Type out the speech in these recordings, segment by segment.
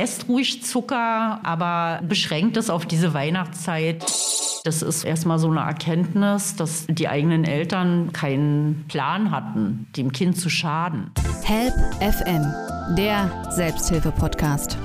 esst ruhig Zucker, aber beschränkt es auf diese Weihnachtszeit. Das ist erstmal so eine Erkenntnis, dass die eigenen Eltern keinen Plan hatten, dem Kind zu schaden. Help FM, der Selbsthilfe-Podcast.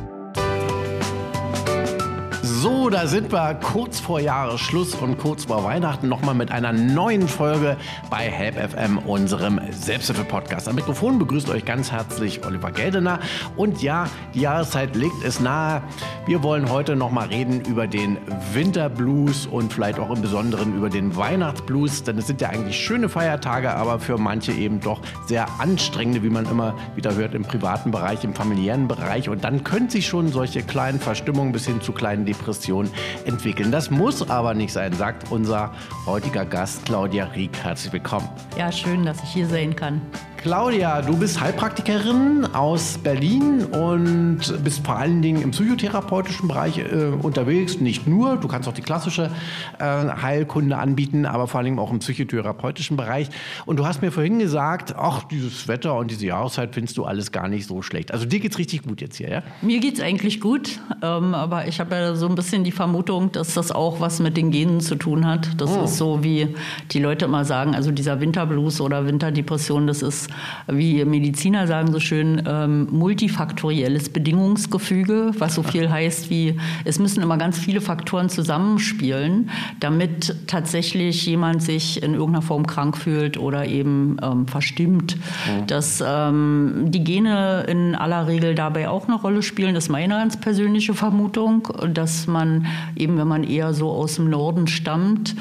So, da sind wir kurz vor Jahresschluss und kurz vor Weihnachten nochmal mit einer neuen Folge bei Help FM, unserem Selbsthilfe-Podcast. Am Mikrofon begrüßt euch ganz herzlich Oliver Geldener. Und ja, die Jahreszeit legt es nahe. Wir wollen heute nochmal reden über den Winterblues und vielleicht auch im Besonderen über den Weihnachtsblues. Denn es sind ja eigentlich schöne Feiertage, aber für manche eben doch sehr anstrengende, wie man immer wieder hört, im privaten Bereich, im familiären Bereich. Und dann können sich schon solche kleinen Verstimmungen bis hin zu kleinen Depressionen Depression entwickeln. Das muss aber nicht sein, sagt unser heutiger Gast Claudia Rieck. Herzlich willkommen. Ja, schön, dass ich hier sein kann. Claudia, du bist Heilpraktikerin aus Berlin und bist vor allen Dingen im psychotherapeutischen Bereich äh, unterwegs. Nicht nur, du kannst auch die klassische äh, Heilkunde anbieten, aber vor allen Dingen auch im psychotherapeutischen Bereich. Und du hast mir vorhin gesagt, ach, dieses Wetter und diese Jahreszeit findest du alles gar nicht so schlecht. Also dir geht's richtig gut jetzt hier, ja? Mir geht's eigentlich gut, ähm, aber ich habe ja so ein bisschen die Vermutung, dass das auch was mit den Genen zu tun hat. Das oh. ist so, wie die Leute immer sagen, also dieser Winterblues oder Winterdepression, das ist wie Mediziner sagen so schön, ähm, multifaktorielles Bedingungsgefüge, was so viel heißt wie, es müssen immer ganz viele Faktoren zusammenspielen, damit tatsächlich jemand sich in irgendeiner Form krank fühlt oder eben ähm, verstimmt. Mhm. Dass ähm, die Gene in aller Regel dabei auch eine Rolle spielen, das ist meine ganz persönliche Vermutung, dass man eben, wenn man eher so aus dem Norden stammt,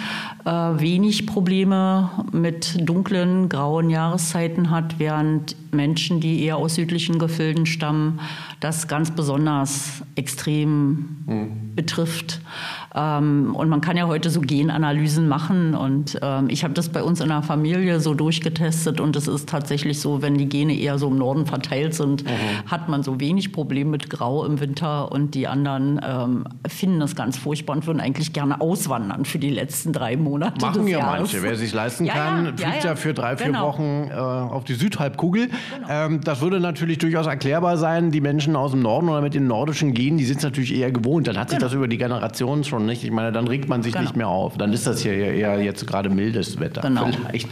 äh, wenig Probleme mit dunklen, grauen Jahreszeiten hat hat, während Menschen, die eher aus südlichen Gefilden stammen, das ganz besonders extrem mhm. betrifft. Ähm, und man kann ja heute so Genanalysen machen. Und ähm, ich habe das bei uns in der Familie so durchgetestet. Und es ist tatsächlich so, wenn die Gene eher so im Norden verteilt sind, mhm. hat man so wenig Probleme mit Grau im Winter. Und die anderen ähm, finden das ganz furchtbar und würden eigentlich gerne auswandern für die letzten drei Monate. Machen ja Jahres. manche. Wer sich leisten ja, kann, ja, fliegt ja, ja, für drei, vier genau. Wochen äh, auf die Südhalbkugel. Genau. Ähm, das würde natürlich durchaus erklärbar sein. Die Menschen aus dem Norden oder mit den nordischen Genen, die sind es natürlich eher gewohnt. Dann hat sich genau. das über die Generationen schon nicht. Ich meine, dann regt man sich genau. nicht mehr auf. Dann ist das hier eher jetzt gerade mildes Wetter. Genau. Vielleicht.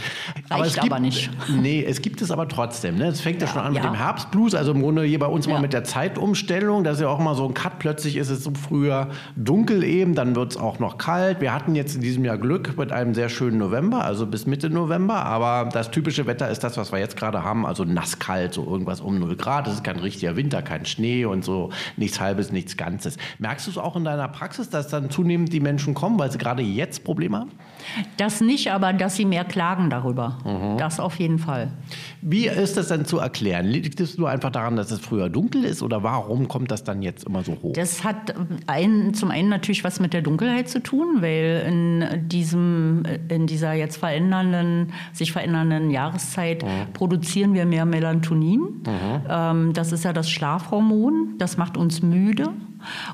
Aber Reicht es gibt, aber nicht. Nee, es gibt es aber trotzdem. Ne? Es fängt ja, ja schon an ja. mit dem Herbstblues. Also im Grunde hier bei uns mal mit der Zeitumstellung. Das ist ja auch mal so ein Cut. Plötzlich ist es so früher dunkel eben, dann wird es auch noch kalt. Wir hatten jetzt in diesem Jahr Glück mit einem sehr schönen November, also bis Mitte November. Aber das typische Wetter ist das, was wir jetzt gerade haben. Also nasskalt, so irgendwas um 0 Grad. Es ist kein richtiger Winter, kein Schnee und so nichts Halbes, nichts Ganzes. Merkst du es auch in deiner Praxis, dass dann zunehmend die Menschen kommen, weil sie gerade jetzt Probleme haben? Das nicht, aber dass sie mehr klagen darüber. Mhm. Das auf jeden Fall. Wie ist das denn zu erklären? Liegt es nur einfach daran, dass es früher dunkel ist oder warum kommt das dann jetzt immer so hoch? Das hat ein, zum einen natürlich was mit der Dunkelheit zu tun, weil in, diesem, in dieser jetzt verändernden, sich verändernden Jahreszeit mhm. produzieren wir mehr Melatonin. Mhm. Ähm, das ist ja das Schlafhormon. Das macht uns müde.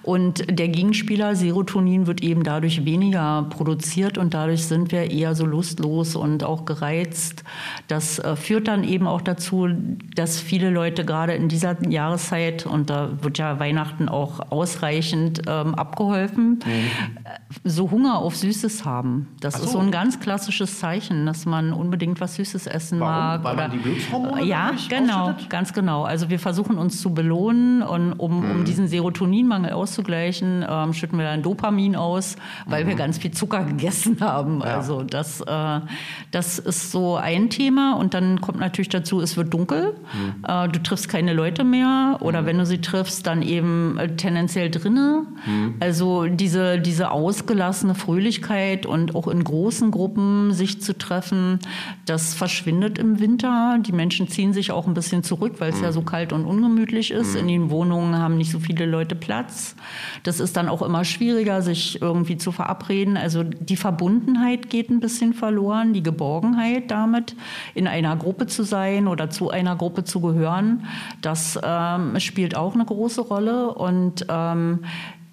Und der Gegenspieler Serotonin wird eben dadurch weniger produziert und dadurch sind wir eher so lustlos und auch gereizt. Das äh, führt dann eben auch dazu, dass viele Leute gerade in dieser Jahreszeit, und da wird ja Weihnachten auch ausreichend ähm, abgeholfen, mhm. so Hunger auf Süßes haben. Das so. ist so ein ganz klassisches Zeichen, dass man unbedingt was Süßes essen Warum? mag. Weil man die Glückshormone Ja, genau, ganz genau. Also wir versuchen uns zu belohnen und um, mhm. um diesen Serotoninmangel Nährstoffmangel auszugleichen, ähm, schütten wir dann Dopamin aus, weil mhm. wir ganz viel Zucker gegessen haben. Ja. Also das, äh, das ist so ein Thema. Und dann kommt natürlich dazu, es wird dunkel. Mhm. Äh, du triffst keine Leute mehr oder mhm. wenn du sie triffst, dann eben äh, tendenziell drinnen. Mhm. Also diese, diese ausgelassene Fröhlichkeit und auch in großen Gruppen sich zu treffen, das verschwindet im Winter. Die Menschen ziehen sich auch ein bisschen zurück, weil es ja mhm. so kalt und ungemütlich ist. Mhm. In den Wohnungen haben nicht so viele Leute Platz. Platz. Das ist dann auch immer schwieriger, sich irgendwie zu verabreden. Also die Verbundenheit geht ein bisschen verloren, die Geborgenheit damit, in einer Gruppe zu sein oder zu einer Gruppe zu gehören. Das ähm, spielt auch eine große Rolle und ähm,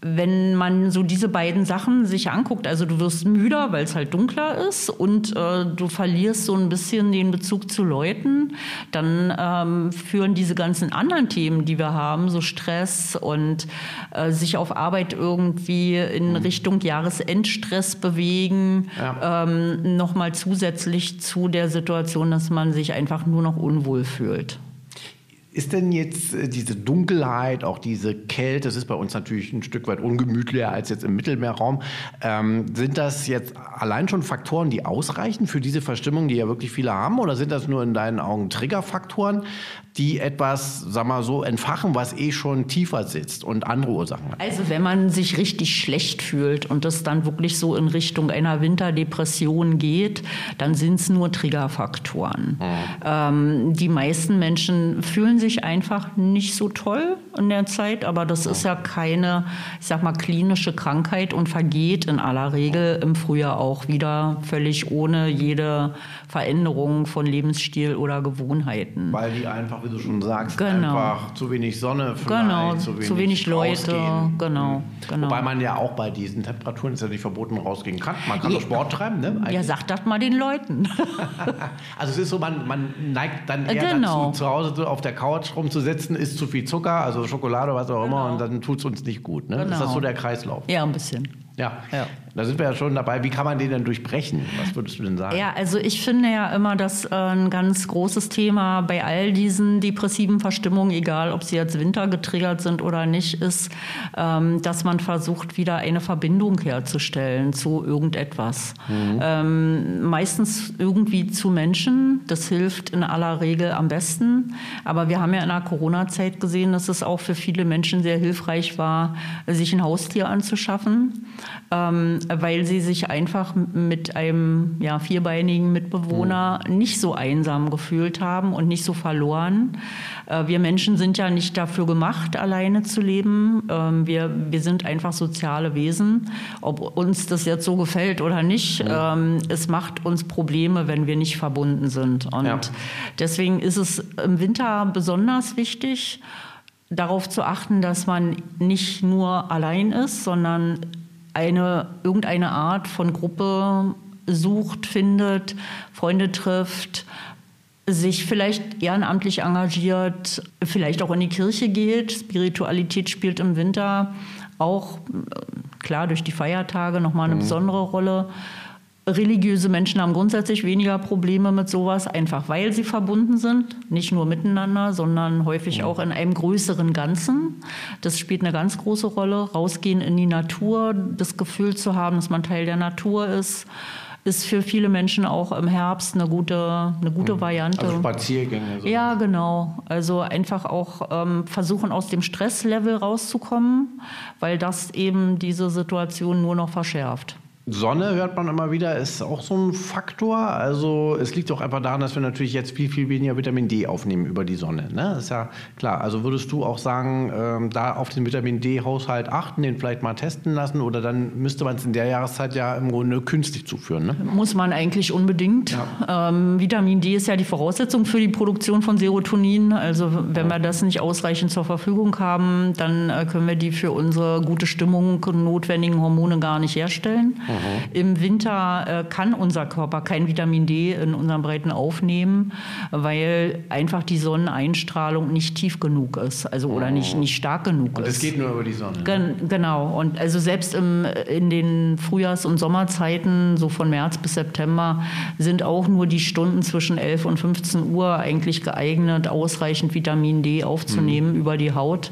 wenn man so diese beiden Sachen sich anguckt, also du wirst müder, weil es halt dunkler ist und äh, du verlierst so ein bisschen den Bezug zu Leuten, dann ähm, führen diese ganzen anderen Themen, die wir haben, so Stress und äh, sich auf Arbeit irgendwie in mhm. Richtung Jahresendstress bewegen, ja. ähm, nochmal zusätzlich zu der Situation, dass man sich einfach nur noch unwohl fühlt. Ist denn jetzt äh, diese Dunkelheit, auch diese Kälte, das ist bei uns natürlich ein Stück weit ungemütlicher als jetzt im Mittelmeerraum, ähm, sind das jetzt allein schon Faktoren, die ausreichen für diese Verstimmung, die ja wirklich viele haben, oder sind das nur in deinen Augen Triggerfaktoren, die etwas, sag mal so, entfachen, was eh schon tiefer sitzt und andere Ursachen hat? Also wenn man sich richtig schlecht fühlt und das dann wirklich so in Richtung einer Winterdepression geht, dann sind es nur Triggerfaktoren. Mhm. Ähm, die meisten Menschen fühlen sich sich einfach nicht so toll in der Zeit, aber das ist ja keine, ich sag mal, klinische Krankheit und vergeht in aller Regel im Frühjahr auch wieder völlig ohne jede Veränderung von Lebensstil oder Gewohnheiten. Weil die einfach, wie du schon sagst, genau. einfach zu wenig Sonne, genau. zu wenig, zu wenig Leute, genau, genau. Wobei man ja auch bei diesen Temperaturen ist ja nicht verboten rausgehen kann. Man kann ja. doch Sport treiben, ne? Eigentlich. Ja, sag das mal den Leuten. also es ist so, man, man neigt dann eher genau. dazu, zu Hause auf der Couch Couch rumzusetzen, isst zu viel Zucker, also Schokolade, was auch immer, genau. und dann tut es uns nicht gut. Ne? Genau. Ist das so der Kreislauf? Ja, ein bisschen. Ja. ja. Da sind wir ja schon dabei. Wie kann man den denn durchbrechen? Was würdest du denn sagen? Ja, also ich finde ja immer, dass äh, ein ganz großes Thema bei all diesen depressiven Verstimmungen, egal ob sie jetzt Winter getriggert sind oder nicht, ist, ähm, dass man versucht, wieder eine Verbindung herzustellen zu irgendetwas. Mhm. Ähm, meistens irgendwie zu Menschen. Das hilft in aller Regel am besten. Aber wir haben ja in der Corona-Zeit gesehen, dass es auch für viele Menschen sehr hilfreich war, sich ein Haustier anzuschaffen ähm, weil sie sich einfach mit einem ja, vierbeinigen Mitbewohner mhm. nicht so einsam gefühlt haben und nicht so verloren. Äh, wir Menschen sind ja nicht dafür gemacht, alleine zu leben. Ähm, wir, wir sind einfach soziale Wesen. Ob uns das jetzt so gefällt oder nicht, mhm. ähm, es macht uns Probleme, wenn wir nicht verbunden sind. Und ja. deswegen ist es im Winter besonders wichtig, darauf zu achten, dass man nicht nur allein ist, sondern eine, irgendeine Art von Gruppe sucht, findet, Freunde trifft, sich vielleicht ehrenamtlich engagiert, vielleicht auch in die Kirche geht. Spiritualität spielt im Winter auch, klar, durch die Feiertage nochmal eine mhm. besondere Rolle. Religiöse Menschen haben grundsätzlich weniger Probleme mit sowas, einfach weil sie verbunden sind, nicht nur miteinander, sondern häufig auch in einem größeren Ganzen. Das spielt eine ganz große Rolle. Rausgehen in die Natur, das Gefühl zu haben, dass man Teil der Natur ist, ist für viele Menschen auch im Herbst eine gute, eine gute mhm. Variante. Also Spaziergänge. So. Ja, genau. Also einfach auch ähm, versuchen, aus dem Stresslevel rauszukommen, weil das eben diese Situation nur noch verschärft. Sonne hört man immer wieder, ist auch so ein Faktor. Also es liegt auch einfach daran, dass wir natürlich jetzt viel, viel weniger Vitamin D aufnehmen über die Sonne. Ne? Ist ja klar. Also würdest du auch sagen, ähm, da auf den Vitamin D-Haushalt achten, den vielleicht mal testen lassen oder dann müsste man es in der Jahreszeit ja im Grunde künstlich zuführen? Ne? Muss man eigentlich unbedingt. Ja. Ähm, Vitamin D ist ja die Voraussetzung für die Produktion von Serotonin. Also wenn wir das nicht ausreichend zur Verfügung haben, dann äh, können wir die für unsere gute Stimmung notwendigen Hormone gar nicht herstellen. Mhm. Mhm. Im Winter äh, kann unser Körper kein Vitamin D in unseren Breiten aufnehmen, weil einfach die Sonneneinstrahlung nicht tief genug ist, also oder nicht, mhm. nicht stark genug und ist. Es geht nur über die Sonne. Gen genau. Und also selbst im, in den Frühjahrs- und Sommerzeiten, so von März bis September, sind auch nur die Stunden zwischen 11 und 15 Uhr eigentlich geeignet, ausreichend Vitamin D aufzunehmen mhm. über die Haut.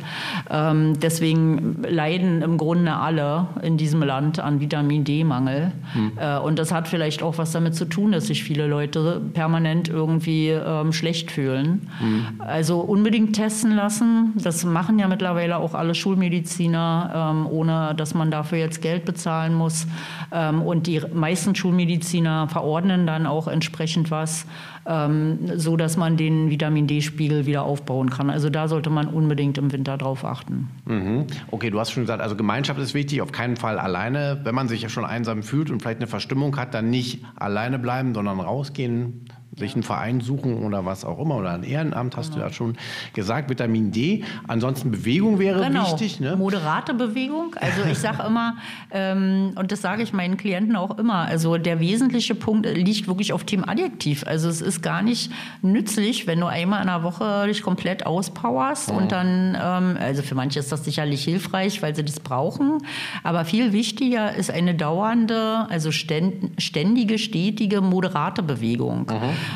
Ähm, deswegen leiden im Grunde alle in diesem Land an Vitamin D-Mangel. Nährstoffmangel. Hm. Äh, und das hat vielleicht auch was damit zu tun, dass sich viele Leute permanent irgendwie ähm, schlecht fühlen. Hm. Also unbedingt testen lassen. Das machen ja mittlerweile auch alle Schulmediziner, ähm, ohne dass man dafür jetzt Geld bezahlen muss. Ähm, und die meisten Schulmediziner verordnen dann auch entsprechend was so dass man den Vitamin D-Spiegel wieder aufbauen kann. Also da sollte man unbedingt im Winter drauf achten. Mhm. Okay, du hast schon gesagt, also Gemeinschaft ist wichtig, auf keinen Fall alleine. Wenn man sich ja schon einsam fühlt und vielleicht eine Verstimmung hat, dann nicht alleine bleiben, sondern rausgehen sich einen Verein suchen oder was auch immer oder ein Ehrenamt, hast du ja schon gesagt. Vitamin D. Ansonsten Bewegung wäre Genau. wichtig. Ne? Moderate Bewegung. Also ich sage immer, ähm, und das sage ich meinen Klienten auch immer, also der wesentliche Punkt liegt wirklich auf dem Adjektiv. Also es ist gar nicht nützlich, wenn du einmal in der Woche dich komplett auspowerst und dann, ähm, also für manche ist das sicherlich hilfreich, weil sie das brauchen, aber viel wichtiger ist eine dauernde, also ständ- ständige, stetige, moderate Bewegung,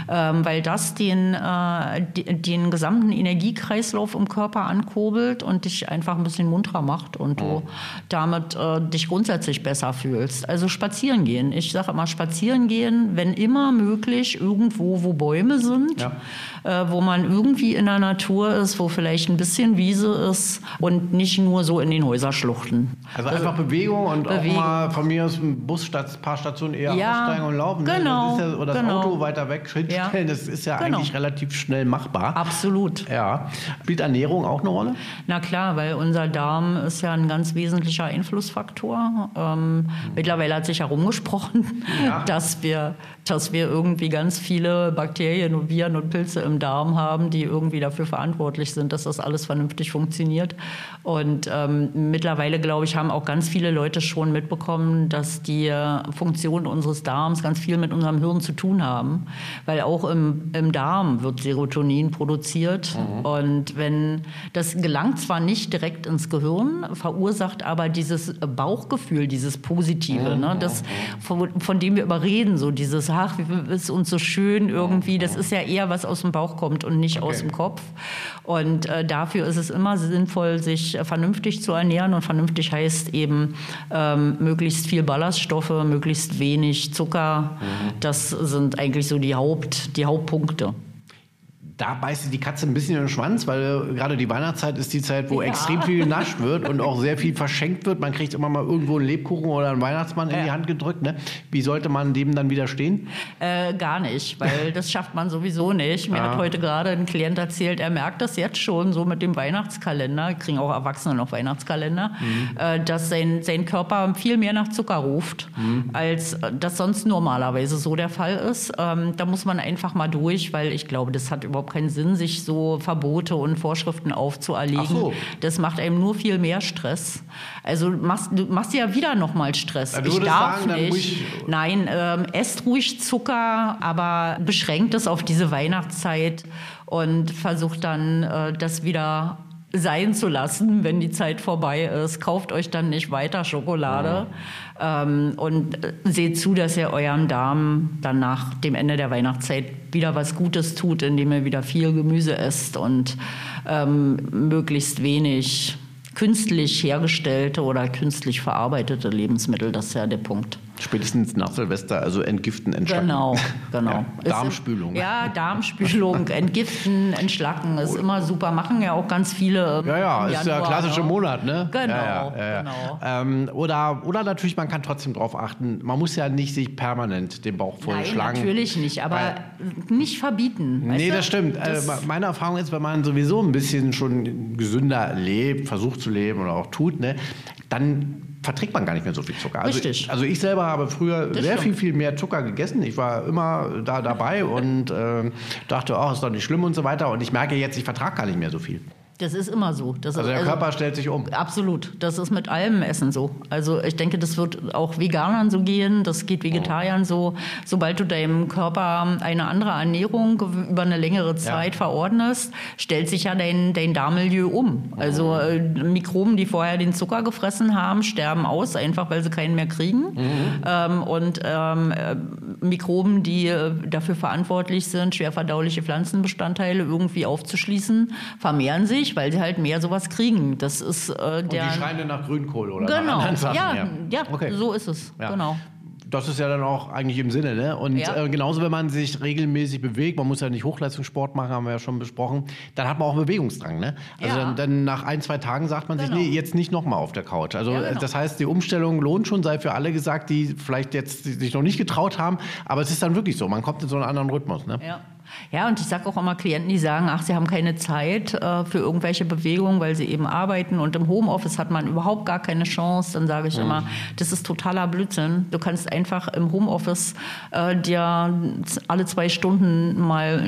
ähm, weil das den, äh, den gesamten Energiekreislauf im Körper ankurbelt und dich einfach ein bisschen munterer macht und du damit äh, dich grundsätzlich besser fühlst. Also spazieren gehen. Ich sage immer spazieren gehen, wenn immer möglich, irgendwo, wo Bäume sind, Ja. Äh, wo man irgendwie in der Natur ist, wo vielleicht ein bisschen Wiese ist und nicht nur so in den Häuserschluchten. Also einfach Bewegung und Bewegung. auch mal von mir aus ein Bus, statt paar Stationen eher Ja, aussteigen und laufen. ne? genau, Das ja, oder das genau. Auto weiter weg, Schild Ja. das ist ja Genau. eigentlich relativ schnell machbar. Absolut. Ja. Spielt Ernährung auch eine Rolle? Na klar, weil unser Darm ist ja ein ganz wesentlicher Einflussfaktor. Ähm, Mittlerweile hat sich herumgesprochen, Ja. dass, wir, dass wir irgendwie ganz viele Bakterien und Viren und Pilze im Darm haben, die irgendwie dafür verantwortlich sind, dass das alles vernünftig funktioniert. Und ähm, mittlerweile, glaube ich, haben auch ganz viele Leute schon mitbekommen, dass die äh, Funktion unseres Darms ganz viel mit unserem Hirn zu tun haben. Weil auch im, im Darm wird Serotonin produziert. Und wenn das gelangt zwar nicht direkt ins Gehirn, verursacht aber dieses Bauchgefühl, dieses Positive, ne, das, von, von dem wir überreden, so dieses, ach, ist uns so schön irgendwie, das ist ja eher was aus dem Bauch kommt und nicht aus dem Kopf. Und äh, dafür ist es immer sinnvoll, sich äh, vernünftig zu ernähren. Und vernünftig heißt eben ähm, möglichst viel Ballaststoffe, möglichst wenig Zucker. Das sind eigentlich so die, Haupt, die Hauptpunkte. Da beißt die Katze ein bisschen in den Schwanz, weil äh, gerade die Weihnachtszeit ist die Zeit, wo Ja. extrem viel genascht wird und auch sehr viel verschenkt wird. Man kriegt immer mal irgendwo einen Lebkuchen oder einen Weihnachtsmann in die Ja. Hand gedrückt. Ne? Wie sollte man dem dann widerstehen? Äh, gar nicht, weil das schafft man sowieso nicht. Mir Ah. hat heute gerade ein Klient erzählt, er merkt das jetzt schon so mit dem Weihnachtskalender, kriegen auch Erwachsene noch Weihnachtskalender, äh, dass sein, sein Körper viel mehr nach Zucker ruft, als äh, das sonst normalerweise so der Fall ist. Ähm, da muss man einfach mal durch, weil ich glaube, das hat überhaupt keinen Sinn, sich so Verbote und Vorschriften aufzuerlegen. So. Das macht einem nur viel mehr Stress. Also machst, du machst ja wieder nochmal Stress. Du ich darf sagen, nicht. ruhig- Nein, ähm, esst ruhig Zucker, aber beschränkt es auf diese Weihnachtszeit und versucht dann, äh, das wieder sein zu lassen, wenn die Zeit vorbei ist. Kauft euch dann nicht weiter Schokolade ähm, und äh, seht zu, dass ihr eurem Darm dann nach dem Ende der Weihnachtszeit wieder was Gutes tut, indem ihr wieder viel Gemüse esst und ähm, möglichst wenig künstlich hergestellte oder künstlich verarbeitete Lebensmittel. Das ist ja der Punkt. Spätestens nach Silvester, also entgiften, entschlacken. Genau, genau. Ja, Ist- Darmspülung. Ja, Darmspülung, entgiften, entschlacken ist immer super. Machen ja auch ganz viele. Ja, ja, ist der Januar, klassische ne? Monat, ne? Genau, ja, ja, genau. Ähm, oder, oder natürlich, man kann trotzdem darauf achten, man muss ja nicht sich permanent den Bauch Nein, vollschlagen. natürlich nicht, aber Weil- nicht verbieten. Nee, du? das stimmt. Das- äh, meine Erfahrung ist, wenn man sowieso ein bisschen schon gesünder lebt, versucht zu leben oder auch tut, ne, dann verträgt man gar nicht mehr so viel Zucker. Also, Richtig. Also ich selber habe früher Das sehr viel, stimmt. viel mehr Zucker gegessen. Ich war immer da dabei und äh, dachte, oh, ist doch nicht schlimm und so weiter. Und ich merke jetzt, ich vertrage gar nicht mehr so viel. Das ist immer so. Das Also ist, der Körper stellt sich um. Absolut. Das ist mit allem Essen so. Also ich denke, das wird auch Veganern so gehen, das geht Vegetariern so. Sobald du deinem Körper eine andere Ernährung über eine längere Zeit verordnest, stellt sich ja dein, dein Darmmilieu um. Also äh, Mikroben, die vorher den Zucker gefressen haben, sterben aus, einfach weil sie keinen mehr kriegen. Ähm, und ähm, äh, Mikroben, die äh, dafür verantwortlich sind, schwer verdauliche Pflanzenbestandteile irgendwie aufzuschließen, vermehren sich, weil sie halt mehr sowas kriegen. Das ist äh, Und der. die schreien dann nach Grünkohl oder nach Genau, anderen Sachen. ja, ja, Okay. so ist es. Ja. Genau. Das ist ja dann auch eigentlich im Sinne, ne? Und Ja. äh, genauso, wenn man sich regelmäßig bewegt, man muss ja nicht Hochleistungssport machen, haben wir ja schon besprochen, dann hat man auch einen Bewegungsdrang, ne? Also Ja. dann, dann nach ein, zwei Tagen sagt man sich, Genau. nee, jetzt nicht nochmal auf der Couch. Also Ja, genau. das heißt, die Umstellung lohnt schon, sei für alle gesagt, die vielleicht jetzt sich noch nicht getraut haben, aber es ist dann wirklich so, man kommt in so einen anderen Rhythmus, ne? Ja. Ja, und ich sage auch immer Klienten, die sagen, ach, sie haben keine Zeit äh, für irgendwelche Bewegungen, weil sie eben arbeiten und im Homeoffice hat man überhaupt gar keine Chance. Dann sage ich mhm. immer, das ist totaler Blödsinn. Du kannst einfach im Homeoffice äh, dir alle zwei Stunden mal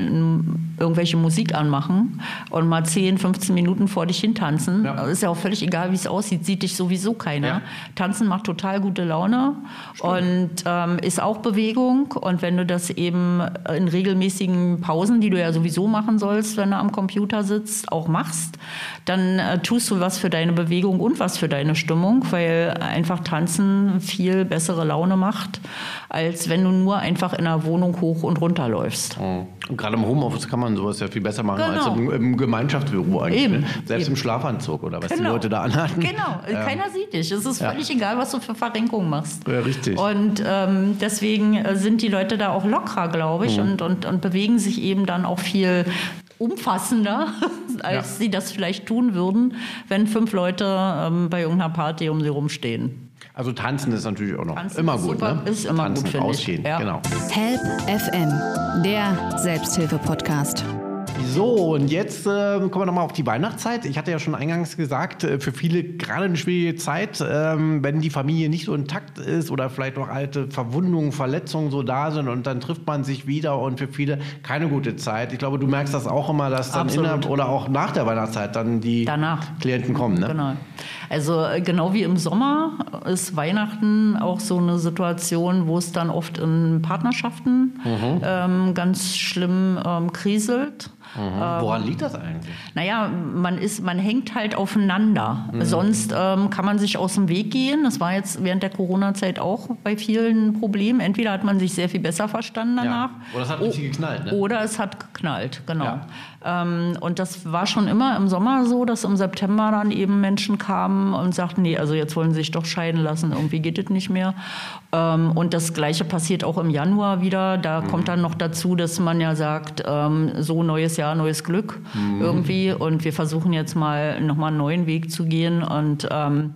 irgendwelche Musik anmachen und mal 10, 15 Minuten vor dich hin tanzen. Ja. Ist ja auch völlig egal, wie es aussieht, sieht dich sowieso keiner. Ja. Tanzen macht total gute Laune Stimmt. und ähm, ist auch Bewegung. Und wenn du das eben in regelmäßigen Pausen, die du ja sowieso machen sollst, wenn du am Computer sitzt, auch machst, dann äh, tust du was für deine Bewegung und was für deine Stimmung, weil einfach Tanzen viel bessere Laune macht, als wenn du nur einfach in der Wohnung hoch und runter läufst. Oh. Und gerade im Homeoffice kann man sowas ja viel besser machen genau. als im, im, Gemeinschaftsbüro eigentlich. Eben. Ne? Selbst Eben. im Schlafanzug oder was genau. die Leute da anhatten. Genau, ja. keiner sieht dich. Es ist völlig ja. egal, was du für Verrenkungen machst. Ja, richtig. Und ähm, deswegen äh, sind die Leute da auch lockerer, glaube ich, mhm. und, und, und bewegen sich eben dann auch viel umfassender, als ja. sie das vielleicht tun würden, wenn fünf Leute ähm, bei irgendeiner Party um sie rumstehen. Also tanzen ist natürlich auch noch tanzen immer gut. Super, ne? Ist immer tanzen, gut, finde ich. Ja. Genau. Help FM, der Selbsthilfe-Podcast. So, und jetzt äh, kommen wir nochmal auf die Weihnachtszeit. Ich hatte ja schon eingangs gesagt, äh, für viele gerade eine schwierige Zeit, ähm, wenn die Familie nicht so intakt ist oder vielleicht noch alte Verwundungen, Verletzungen so da sind und dann trifft man sich wieder und für viele keine gute Zeit. Ich glaube, du merkst das auch immer, dass dann Absolut. innerhalb oder auch nach der Weihnachtszeit dann die Danach. Klienten kommen. Ne? Genau. Also äh, genau wie im Sommer ist Weihnachten auch so eine Situation, wo es dann oft in Partnerschaften mhm. ähm, ganz schlimm ähm, kriselt. Mhm. Ähm, Woran liegt das eigentlich? Naja, man, ist, man hängt halt aufeinander. Mhm. Sonst ähm, kann man sich aus dem Weg gehen. Das war jetzt während der Corona-Zeit auch bei vielen ein Problem. Entweder hat man sich sehr viel besser verstanden danach. Ja. Oder es hat richtig geknallt. Ne? Oder es hat geknallt, genau. Ja. Ähm, und das war schon immer im Sommer so, dass im September dann eben Menschen kamen und sagten, nee, also jetzt wollen sie sich doch scheiden lassen, irgendwie geht es nicht mehr. Ähm, und das Gleiche passiert auch im Januar wieder. Da mhm. kommt dann noch dazu, dass man ja sagt, ähm, so neues Jahr, neues Glück mhm. irgendwie. Und wir versuchen jetzt mal nochmal einen neuen Weg zu gehen und ähm,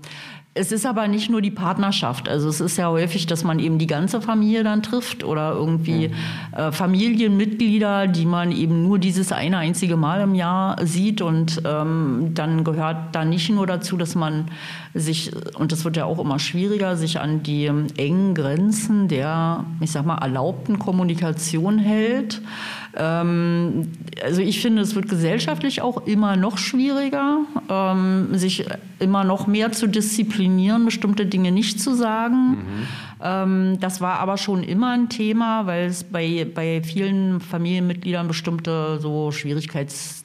es ist aber nicht nur die Partnerschaft. Also es ist ja häufig, dass man eben die ganze Familie dann trifft oder irgendwie mhm. äh, Familienmitglieder, die man eben nur dieses eine einzige Mal im Jahr sieht. Und ähm, dann gehört da nicht nur dazu, dass man sich, und das wird ja auch immer schwieriger, sich an die engen Grenzen der, ich sag mal, erlaubten Kommunikation hält. Ähm, also ich finde, es wird gesellschaftlich auch immer noch schwieriger, ähm, sich immer noch mehr zu disziplinieren, bestimmte Dinge nicht zu sagen. Mhm. Ähm, das war aber schon immer ein Thema, weil es bei, bei vielen Familienmitgliedern bestimmte so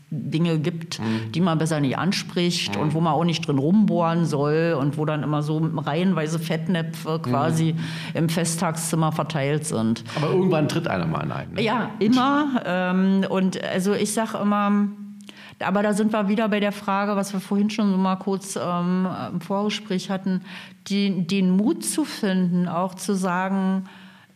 Schwierigkeitsdinge gibt, mhm. die man besser nicht anspricht mhm. und wo man auch nicht drin rumbohren soll und wo dann immer so reihenweise Fettnäpfe quasi mhm. im Festtagszimmer verteilt sind. Aber irgendwann tritt einer mal ein. Ne? Ja, immer. Ähm, und also ich sage immer, aber da sind wir wieder bei der Frage, was wir vorhin schon so mal kurz ähm, im Vorgespräch hatten, die, den Mut zu finden, auch zu sagen,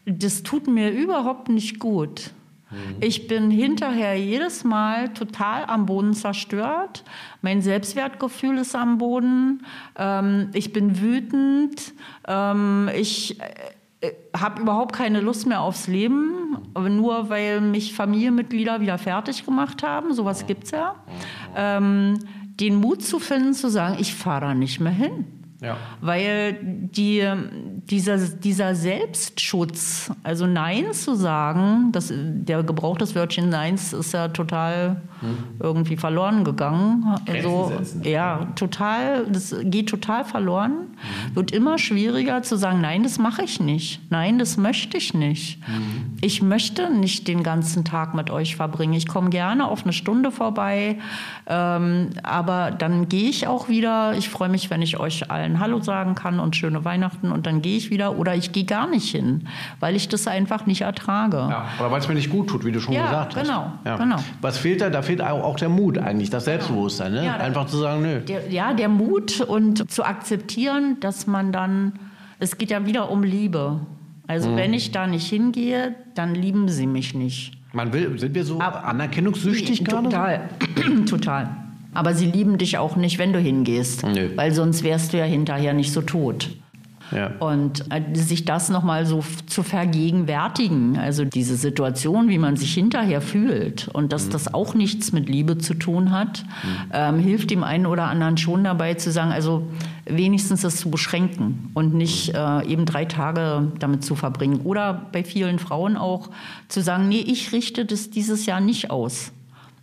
das tut mir überhaupt nicht gut. Mhm. Ich bin hinterher jedes Mal total am Boden zerstört. Mein Selbstwertgefühl ist am Boden. Ähm, ich bin wütend. Ähm, ich äh, habe überhaupt keine Lust mehr aufs Leben, nur weil mich Familienmitglieder wieder fertig gemacht haben. Sowas gibt es ja. Ähm, den Mut zu finden, zu sagen, ich fahre da nicht mehr hin. Ja. Weil die, dieser, dieser Selbstschutz, also Nein zu sagen, das, der Gebrauch des Wörtchen Neins ist ja total hm. irgendwie verloren gegangen. Also, ja, total, das geht total verloren. Mhm. Wird immer schwieriger zu sagen, nein, das mache ich nicht. Nein, das möchte ich nicht. Mhm. Ich möchte nicht den ganzen Tag mit euch verbringen. Ich komme gerne auf eine Stunde vorbei, ähm, aber dann gehe ich auch wieder. Ich freue mich, wenn ich euch allen Hallo sagen kann und schöne Weihnachten und dann gehe ich wieder oder ich gehe gar nicht hin, weil ich das einfach nicht ertrage. Ja, oder weil es mir nicht gut tut, wie du schon ja, gesagt genau, hast. Ja, genau. Was fehlt da? Da fehlt auch der Mut eigentlich, das Selbstbewusstsein. Ne? Ja, einfach zu sagen, nö. Der, ja, der Mut und zu akzeptieren, dass man dann, es geht ja wieder um Liebe. Also mhm. wenn ich da nicht hingehe, dann lieben sie mich nicht. Man will, sind wir so Aber, anerkennungssüchtig gerade? Total, total. Aber sie lieben dich auch nicht, wenn du hingehst, Nö. weil sonst wärst du ja hinterher nicht so tot. Ja. Und äh, sich das nochmal so zu vergegenwärtigen, also diese Situation, wie man sich hinterher fühlt und dass mhm. das auch nichts mit Liebe zu tun hat, mhm. ähm, hilft dem einen oder anderen schon dabei zu sagen, also wenigstens das zu beschränken und nicht äh, eben drei Tage damit zu verbringen. Oder bei vielen Frauen auch zu sagen, nee, ich richte das dieses Jahr nicht aus.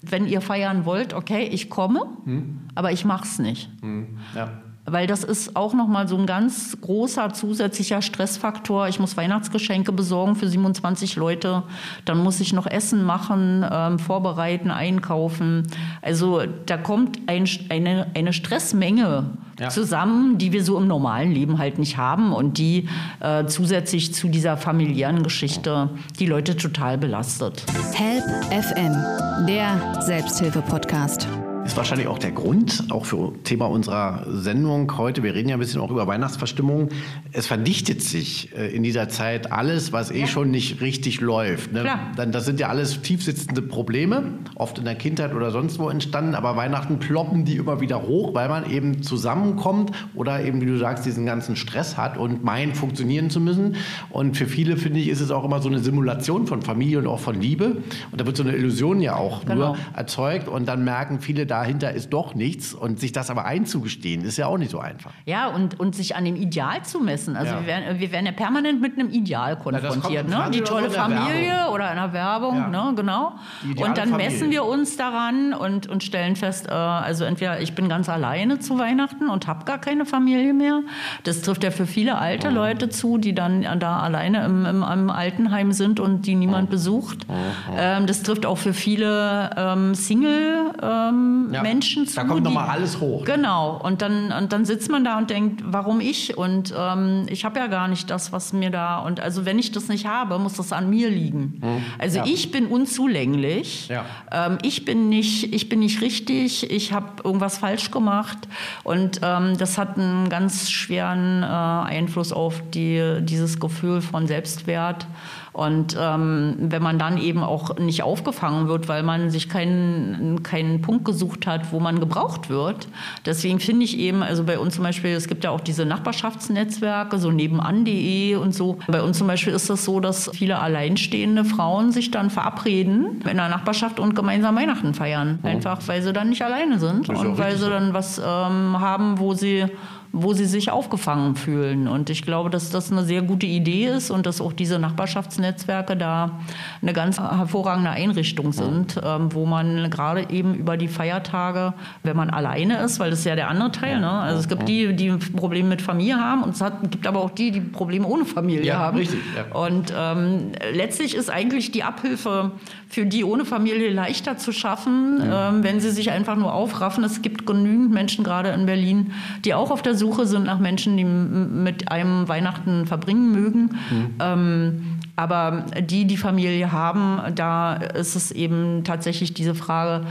Wenn ihr feiern wollt, okay, ich komme, hm. aber ich mach's nicht. Hm. Ja weil das ist auch noch mal so ein ganz großer zusätzlicher Stressfaktor. Ich muss Weihnachtsgeschenke besorgen für 27 Leute, dann muss ich noch Essen machen, ähm, vorbereiten, einkaufen. Also da kommt ein, eine, eine Stressmenge ja. zusammen, die wir so im normalen Leben halt nicht haben und die äh, zusätzlich zu dieser familiären Geschichte die Leute total belastet. Help FM, der Selbsthilfe-Podcast ist wahrscheinlich auch der Grund, auch für Thema unserer Sendung heute. Wir reden ja ein bisschen auch über Weihnachtsverstimmung. Es verdichtet sich äh, in dieser Zeit alles, was eh ja. schon nicht richtig läuft. Ne? Dann, das sind ja alles tiefsitzende Probleme, oft in der Kindheit oder sonst wo entstanden. Aber Weihnachten ploppen die immer wieder hoch, weil man eben zusammenkommt oder eben, wie du sagst, diesen ganzen Stress hat und meint, funktionieren zu müssen. Und für viele, finde ich, ist es auch immer so eine Simulation von Familie und auch von Liebe. Und da wird so eine Illusion ja auch genau. nur erzeugt. Und dann merken viele, da dahinter ist doch nichts. Und sich das aber einzugestehen, ist ja auch nicht so einfach. Ja, und, und sich an dem Ideal zu messen. Also ja. wir, werden, wir werden ja permanent mit einem Ideal konfrontiert. Ne? Die tolle Familie Werbung. oder einer Werbung, ja. ne? genau. Und dann Familie. messen wir uns daran und, und stellen fest, äh, also entweder ich bin ganz alleine zu Weihnachten und habe gar keine Familie mehr. Das trifft ja für viele alte oh. Leute zu, die dann da alleine im, im, im Altenheim sind und die niemand oh. besucht. Oh. Ähm, das trifft auch für viele ähm, Single ähm, ja, Menschen zu. Da kommt nochmal alles hoch. Genau. Und dann, und dann sitzt man da und denkt, warum ich? Und ähm, ich habe ja gar nicht das, was mir da. Und also wenn ich das nicht habe, muss das an mir liegen. Mhm. Also ja. ich bin unzulänglich. Ja. Ähm, ich bin nicht, ich bin nicht richtig. Ich habe irgendwas falsch gemacht. Und ähm, das hat einen ganz schweren äh, Einfluss auf die, dieses Gefühl von Selbstwert. Und ähm, wenn man dann eben auch nicht aufgefangen wird, weil man sich keinen, keinen Punkt gesucht hat, wo man gebraucht wird. Deswegen finde ich eben, also bei uns zum Beispiel, es gibt ja auch diese Nachbarschaftsnetzwerke, so nebenan.de und so. Bei uns zum Beispiel ist das so, dass viele alleinstehende Frauen sich dann verabreden in der Nachbarschaft und gemeinsam Weihnachten feiern. Oh. Einfach, weil sie dann nicht alleine sind und weil sie dann was ähm, haben, wo sie wo sie sich aufgefangen fühlen. Und ich glaube, dass das eine sehr gute Idee ist und dass auch diese Nachbarschaftsnetzwerke da eine ganz hervorragende Einrichtung sind, ja. ähm, wo man gerade eben über die Feiertage, wenn man alleine ist, weil das ist ja der andere Teil, ne? also es gibt die, die Probleme mit Familie haben und es hat, gibt aber auch die, die Probleme ohne Familie ja, haben. Richtig, ja. Und ähm, letztlich ist eigentlich die Abhilfe für die ohne Familie leichter zu schaffen, ähm, wenn sie sich einfach nur aufraffen. Es gibt genügend Menschen gerade in Berlin, die auch auf der Suche sind nach Menschen, die mit einem Weihnachten verbringen mögen. Mhm. Ähm, aber die, die Familie haben, da ist es eben tatsächlich diese Frage,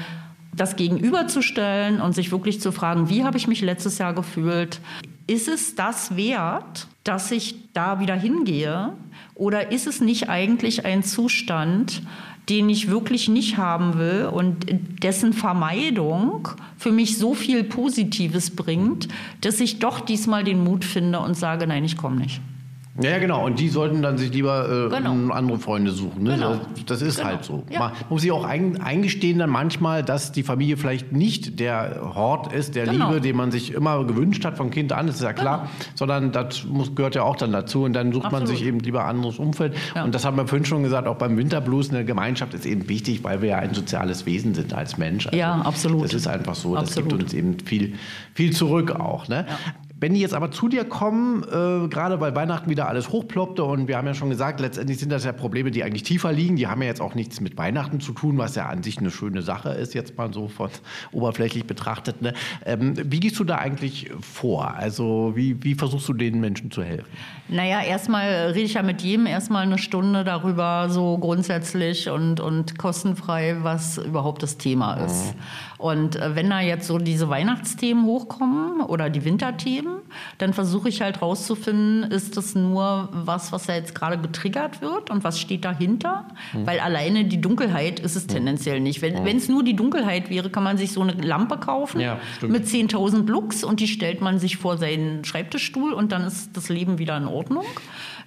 das gegenüberzustellen und sich wirklich zu fragen, wie habe ich mich letztes Jahr gefühlt? Ist es das wert, dass ich da wieder hingehe? Oder ist es nicht eigentlich ein Zustand, den ich wirklich nicht haben will und dessen Vermeidung für mich so viel Positives bringt, dass ich doch diesmal den Mut finde und sage, nein, ich komme nicht. Ja, genau. Und die sollten dann sich lieber äh, genau. andere Freunde suchen. Ne? Genau. Das, ist genau. halt so. Ja. Man muss sich auch ein, eingestehen dann manchmal, dass die Familie vielleicht nicht der Hort ist, der genau. Liebe, den man sich immer gewünscht hat von Kind an, das ist ja klar. Genau. Sondern das muss, gehört ja auch dann dazu. Und dann sucht Absolut. man sich eben lieber ein anderes Umfeld. Ja. Und das haben wir vorhin schon gesagt, auch beim Winterblues, eine Gemeinschaft ist eben wichtig, weil wir ja ein soziales Wesen sind als Mensch. Also ja, absolut. Das ist einfach so. Absolut. Das gibt uns eben viel, viel zurück auch. Ne? Wenn die jetzt aber zu dir kommen, äh, gerade weil Weihnachten wieder alles hochploppte und wir haben ja schon gesagt, letztendlich sind das ja Probleme, die eigentlich tiefer liegen. Die haben ja jetzt auch nichts mit Weihnachten zu tun, was ja an sich eine schöne Sache ist, jetzt mal so von oberflächlich betrachtet. Ne? Ähm, wie gehst du da eigentlich vor? Also wie, wie versuchst du den Menschen zu helfen? Naja, erstmal rede ich ja mit jedem erstmal eine Stunde darüber, so grundsätzlich und, und kostenfrei, was überhaupt das Thema ist. Mhm. Und äh, wenn da jetzt so diese Weihnachtsthemen hochkommen oder die Winterthemen, dann versuche ich halt rauszufinden, ist das nur was, was ja jetzt gerade getriggert wird und was steht dahinter? Mhm. Weil alleine die Dunkelheit ist es mhm. tendenziell nicht. Wenn es nur die Dunkelheit wäre, kann man sich so eine Lampe kaufen ja, mit 10.000 Lux und die stellt man sich vor seinen Schreibtischstuhl und dann ist das Leben wieder in Ordnung.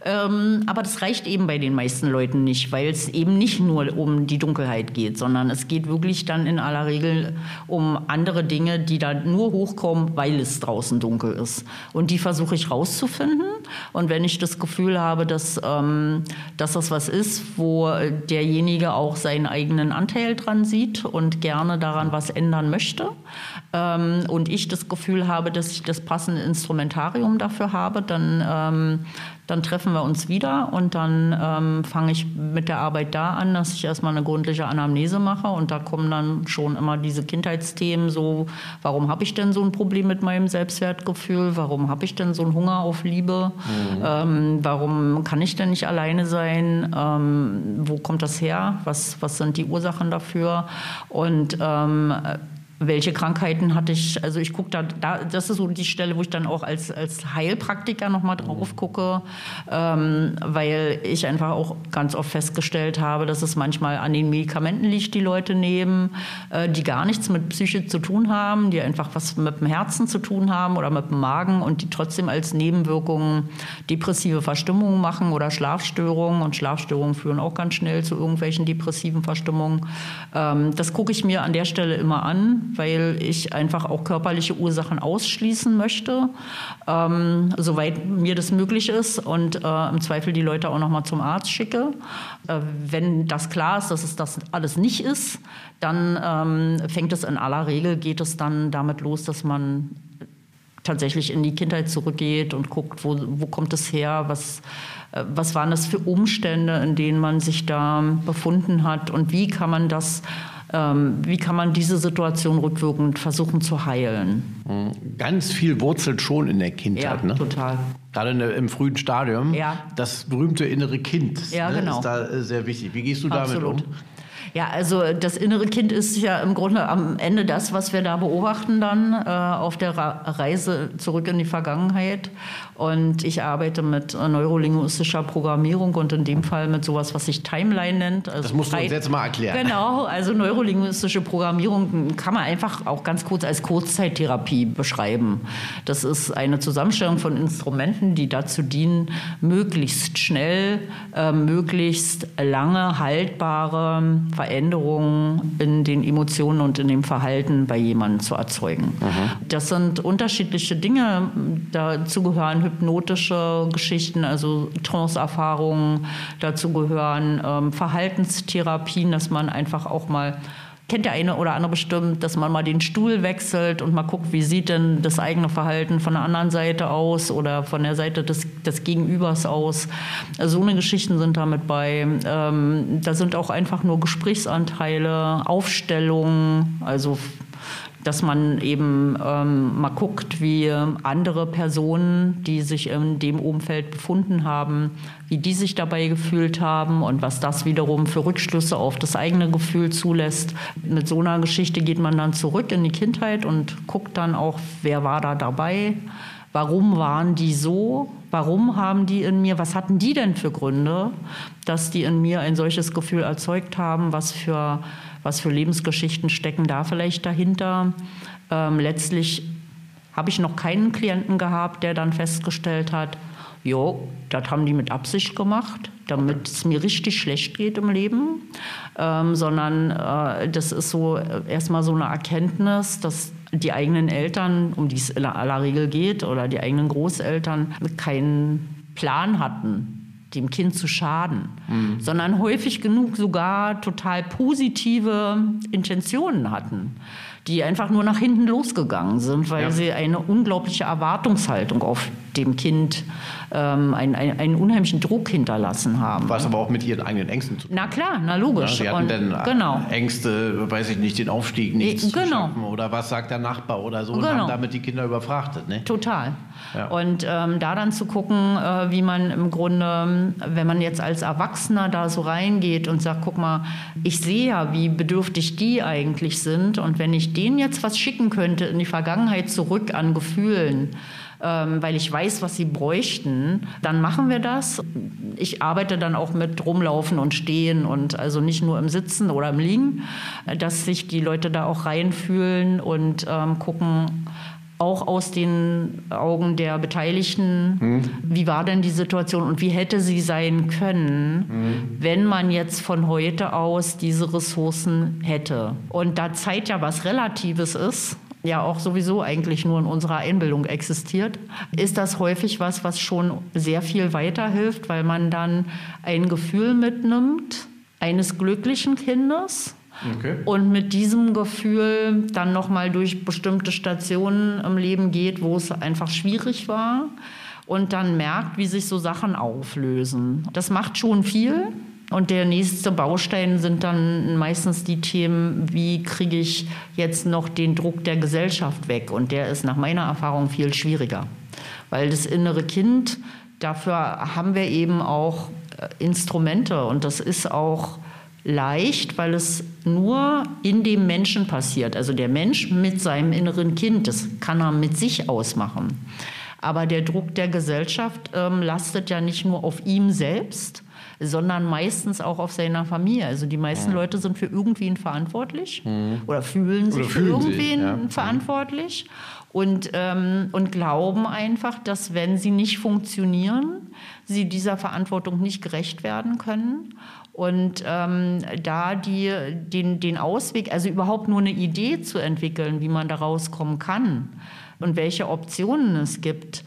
Ähm, aber das reicht eben bei den meisten Leuten nicht, weil es eben nicht nur um die Dunkelheit geht, sondern es geht wirklich dann in aller Regel um andere Dinge, die da nur hochkommen, weil es draußen dunkel ist. Und die versuche ich rauszufinden. Und wenn ich das Gefühl habe, dass, ähm, dass das was ist, wo derjenige auch seinen eigenen Anteil dran sieht und gerne daran was ändern möchte, ähm, und ich das Gefühl habe, dass ich das passende Instrumentarium dafür habe, dann, ähm, dann treffen wir uns wieder und dann ähm, fange ich mit der Arbeit da an, dass ich erstmal eine gründliche Anamnese mache und da kommen dann schon immer diese Kindheitsthemen, so warum habe ich denn so ein Problem mit meinem Selbstwertgefühl, warum habe ich denn so einen Hunger auf Liebe, mhm. ähm, warum kann ich denn nicht alleine sein, ähm, wo kommt das her, was, was sind die Ursachen dafür? Und ähm, welche Krankheiten hatte ich, also ich gucke da, da, das ist so die Stelle, wo ich dann auch als, als Heilpraktiker nochmal drauf gucke, ähm, weil ich einfach auch ganz oft festgestellt habe, dass es manchmal an den Medikamenten liegt, die Leute nehmen, äh, die gar nichts mit Psyche zu tun haben, die einfach was mit dem Herzen zu tun haben oder mit dem Magen und die trotzdem als Nebenwirkungen depressive Verstimmungen machen oder Schlafstörungen und Schlafstörungen führen auch ganz schnell zu irgendwelchen depressiven Verstimmungen. Ähm, das gucke ich mir an der Stelle immer an, weil ich einfach auch körperliche Ursachen ausschließen möchte, ähm, soweit mir das möglich ist und äh, im Zweifel die Leute auch noch mal zum Arzt schicke. Äh, wenn das klar ist, dass es das alles nicht ist, dann ähm, fängt es in aller Regel, geht es dann damit los, dass man tatsächlich in die Kindheit zurückgeht und guckt, wo, wo kommt es her, was, äh, was waren das für Umstände, in denen man sich da befunden hat und wie kann man das wie kann man diese Situation rückwirkend versuchen zu heilen? Mhm. Ganz viel wurzelt schon in der Kindheit. Ja, ne? total. Gerade im frühen Stadium. Ja. Das berühmte innere Kind ja, ne, genau. ist da äh, sehr wichtig. Wie gehst du damit um? Ja, also das innere Kind ist ja im Grunde am Ende das, was wir da beobachten dann äh, auf der Reise zurück in die Vergangenheit. Und ich arbeite mit neurolinguistischer Programmierung und in dem Fall mit sowas, was sich Timeline nennt. Also das musst du uns jetzt mal erklären. Genau, also neurolinguistische Programmierung kann man einfach auch ganz kurz als Kurzzeittherapie beschreiben. Das ist eine Zusammenstellung von Instrumenten, die dazu dienen, möglichst schnell, äh, möglichst lange haltbare Veränderungen in den Emotionen und in dem Verhalten bei jemandem zu erzeugen. Mhm. Das sind unterschiedliche Dinge. Dazu gehören hypnotische Geschichten, also Trance-Erfahrungen. Dazu gehören ähm, Verhaltenstherapien, dass man einfach auch mal kennt der eine oder andere bestimmt, dass man mal den Stuhl wechselt und mal guckt, wie sieht denn das eigene Verhalten von der anderen Seite aus oder von der Seite des, des Gegenübers aus. Also so eine Geschichten sind damit bei. Ähm, da sind auch einfach nur Gesprächsanteile, Aufstellungen, also dass man eben ähm, mal guckt, wie andere Personen, die sich in dem Umfeld befunden haben, wie die sich dabei gefühlt haben und was das wiederum für Rückschlüsse auf das eigene Gefühl zulässt. Mit so einer Geschichte geht man dann zurück in die Kindheit und guckt dann auch, wer war da dabei, warum waren die so, warum haben die in mir, was hatten die denn für Gründe, dass die in mir ein solches Gefühl erzeugt haben, was für was für Lebensgeschichten stecken da vielleicht dahinter. Ähm, letztlich habe ich noch keinen Klienten gehabt, der dann festgestellt hat, jo, das haben die mit Absicht gemacht, damit es mir richtig schlecht geht im Leben, ähm, sondern äh, das ist so äh, erstmal so eine Erkenntnis, dass die eigenen Eltern, um die es in aller Regel geht, oder die eigenen Großeltern keinen Plan hatten, dem Kind zu schaden, mhm. sondern häufig genug sogar total positive Intentionen hatten die einfach nur nach hinten losgegangen sind, weil ja. sie eine unglaubliche Erwartungshaltung auf dem Kind, ähm, einen, einen, einen, unheimlichen Druck hinterlassen haben. Was aber auch mit ihren eigenen Ängsten zu tun Na klar, na logisch. Ja, sie hatten dann genau. Ängste, weiß ich nicht, den Aufstieg nicht genau. zu schaffen oder was sagt der Nachbar oder so genau. und haben damit die Kinder überfrachtet. Ne? Total. Ja. Und ähm, da dann zu gucken, äh, wie man im Grunde, wenn man jetzt als Erwachsener da so reingeht und sagt, guck mal, ich sehe ja, wie bedürftig die eigentlich sind und wenn ich denen jetzt was schicken könnte in die Vergangenheit zurück an Gefühlen, ähm, weil ich weiß, was sie bräuchten, dann machen wir das. Ich arbeite dann auch mit rumlaufen und stehen und also nicht nur im Sitzen oder im Liegen, dass sich die Leute da auch reinfühlen und ähm, gucken, auch aus den Augen der Beteiligten, hm. wie war denn die Situation und wie hätte sie sein können, hm. wenn man jetzt von heute aus diese Ressourcen hätte. Und da Zeit ja was Relatives ist, ja auch sowieso eigentlich nur in unserer Einbildung existiert, ist das häufig was, was schon sehr viel weiterhilft, weil man dann ein Gefühl mitnimmt eines glücklichen Kindes Okay. Und mit diesem Gefühl dann nochmal durch bestimmte Stationen im Leben geht, wo es einfach schwierig war und dann merkt, wie sich so Sachen auflösen. Das macht schon viel. Und der nächste Baustein sind dann meistens die Themen, wie kriege ich jetzt noch den Druck der Gesellschaft weg? Und der ist nach meiner Erfahrung viel schwieriger. Weil das innere Kind, dafür haben wir eben auch äh, Instrumente und das ist auch leicht, weil es nur in dem Menschen passiert. Also der Mensch mit seinem inneren Kind, das kann er mit sich ausmachen. Aber der Druck der Gesellschaft ähm, lastet ja nicht nur auf ihm selbst, sondern meistens auch auf seiner Familie. Also die meisten ja. Leute sind für irgendwen verantwortlich mhm. oder fühlen sich oder für fühlen irgendwen ja. verantwortlich und, ähm, und glauben einfach, dass wenn sie nicht funktionieren, sie dieser Verantwortung nicht gerecht werden können und ähm, da die, den, den Ausweg, also überhaupt nur eine Idee zu entwickeln, wie man da rauskommen kann und welche Optionen es gibt,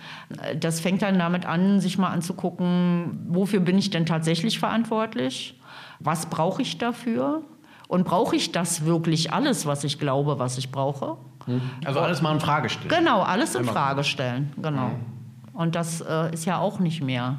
das fängt dann damit an, sich mal anzugucken, wofür bin ich denn tatsächlich verantwortlich? Was brauche ich dafür? Und brauche ich das wirklich alles, was ich glaube, was ich brauche? Also alles mal in Frage stellen. Genau, alles in Frage stellen, genau. Und das äh, ist ja auch nicht mehr.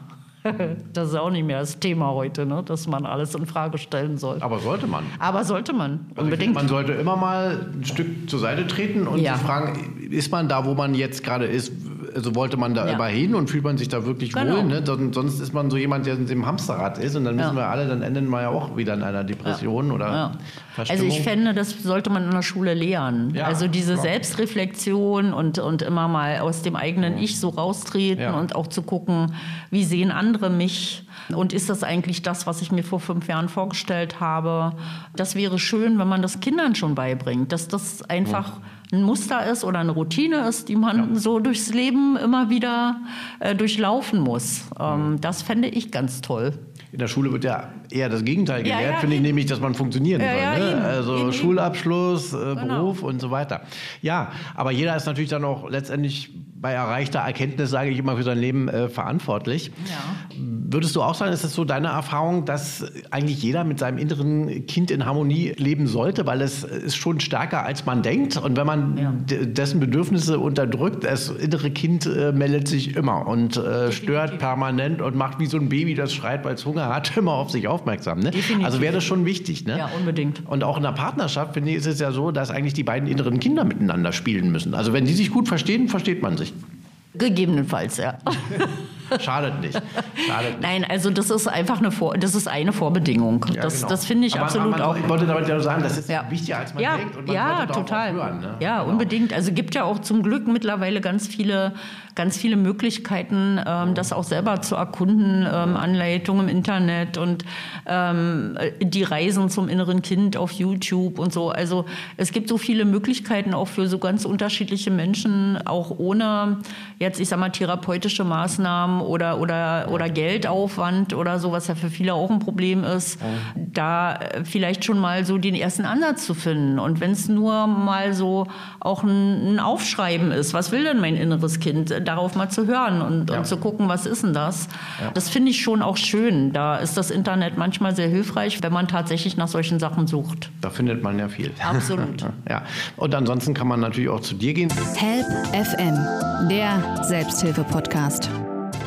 das ist auch nicht mehr das Thema heute, ne? dass man alles in Frage stellen soll. Aber sollte man. Aber sollte man, also unbedingt. man sollte immer mal ein Stück zur Seite treten und ja. sich fragen, ist man da, wo man jetzt gerade ist, also wollte man da ja. immer hin und fühlt man sich da wirklich genau. wohl. Ne? Sonst ist man so jemand, der dem Hamsterrad ist und dann müssen ja. wir alle, dann enden wir ja auch wieder in einer Depression oder Also ich fände, das sollte man in der Schule lehren. also diese klar. Selbstreflexion und, und immer mal aus dem eigenen Ich so raustreten und auch zu gucken, wie sehen andere mich und ist das eigentlich das, was ich mir vor fünf Jahren vorgestellt habe? Das wäre schön, wenn man das Kindern schon beibringt, dass das einfach ein Muster ist oder eine Routine ist, die man ja. so durchs Leben immer wieder äh, durchlaufen muss. Ähm, das fände ich ganz toll. In der Schule wird ja eher das Gegenteil gelehrt, ja, ja, finde ich nämlich, dass man funktionieren soll. Ne? Eben, also eben, Schulabschluss, äh, genau. Beruf und so weiter. Ja, aber jeder ist natürlich dann auch letztendlich bei erreichter Erkenntnis, sage ich immer, für sein Leben äh, verantwortlich. Ja. Würdest du auch sagen, ist das so deine Erfahrung, dass eigentlich jeder mit seinem inneren Kind in Harmonie leben sollte, weil es ist schon stärker, als man denkt. Und wenn man ja. dessen Bedürfnisse unterdrückt, das innere Kind äh, meldet sich immer und äh, stört permanent und macht wie so ein Baby, das schreit, weil es Hunger hat, immer auf sich aufmerksam. Ne? Also wäre das schon wichtig. Ne? Ja, unbedingt. Und auch in der Partnerschaft, finde ich, ist es ja so, dass eigentlich die beiden inneren Kinder miteinander spielen müssen. Also wenn die sich gut verstehen, versteht man sich. Gegebenenfalls, ja. Schadet nicht. Schadet nicht. Nein, also das ist einfach eine, Vor das ist eine Vorbedingung. Ja, das, genau. das finde ich Aber absolut man, auch. Ich wollte damit ja sagen, das ist ja. wichtiger, als man ja, denkt. Und man ja, total. Hören, ne? Ja, genau. unbedingt. Also gibt ja auch zum Glück mittlerweile ganz viele, ganz viele Möglichkeiten, ähm, das auch selber zu erkunden. Ähm, Anleitungen im Internet und ähm, die Reisen zum inneren Kind auf YouTube und so. Also es gibt so viele Möglichkeiten auch für so ganz unterschiedliche Menschen, auch ohne jetzt, ich sag mal, therapeutische Maßnahmen oder, oder, oder Geldaufwand oder so, was ja für viele auch ein Problem ist, ja. da äh, vielleicht schon mal so den ersten Ansatz zu finden. Und wenn es nur mal so auch ein, ein, Aufschreiben ist, was will denn mein inneres Kind, äh, darauf mal zu hören und, ja. und zu gucken, was ist denn das? Ja. Das finde ich schon auch schön. Da ist das Internet manchmal sehr hilfreich, wenn man tatsächlich nach solchen Sachen sucht. Da findet man ja viel. Absolut. ja. Und ansonsten kann man natürlich auch zu dir gehen. Help FM, der Selbsthilfe-Podcast.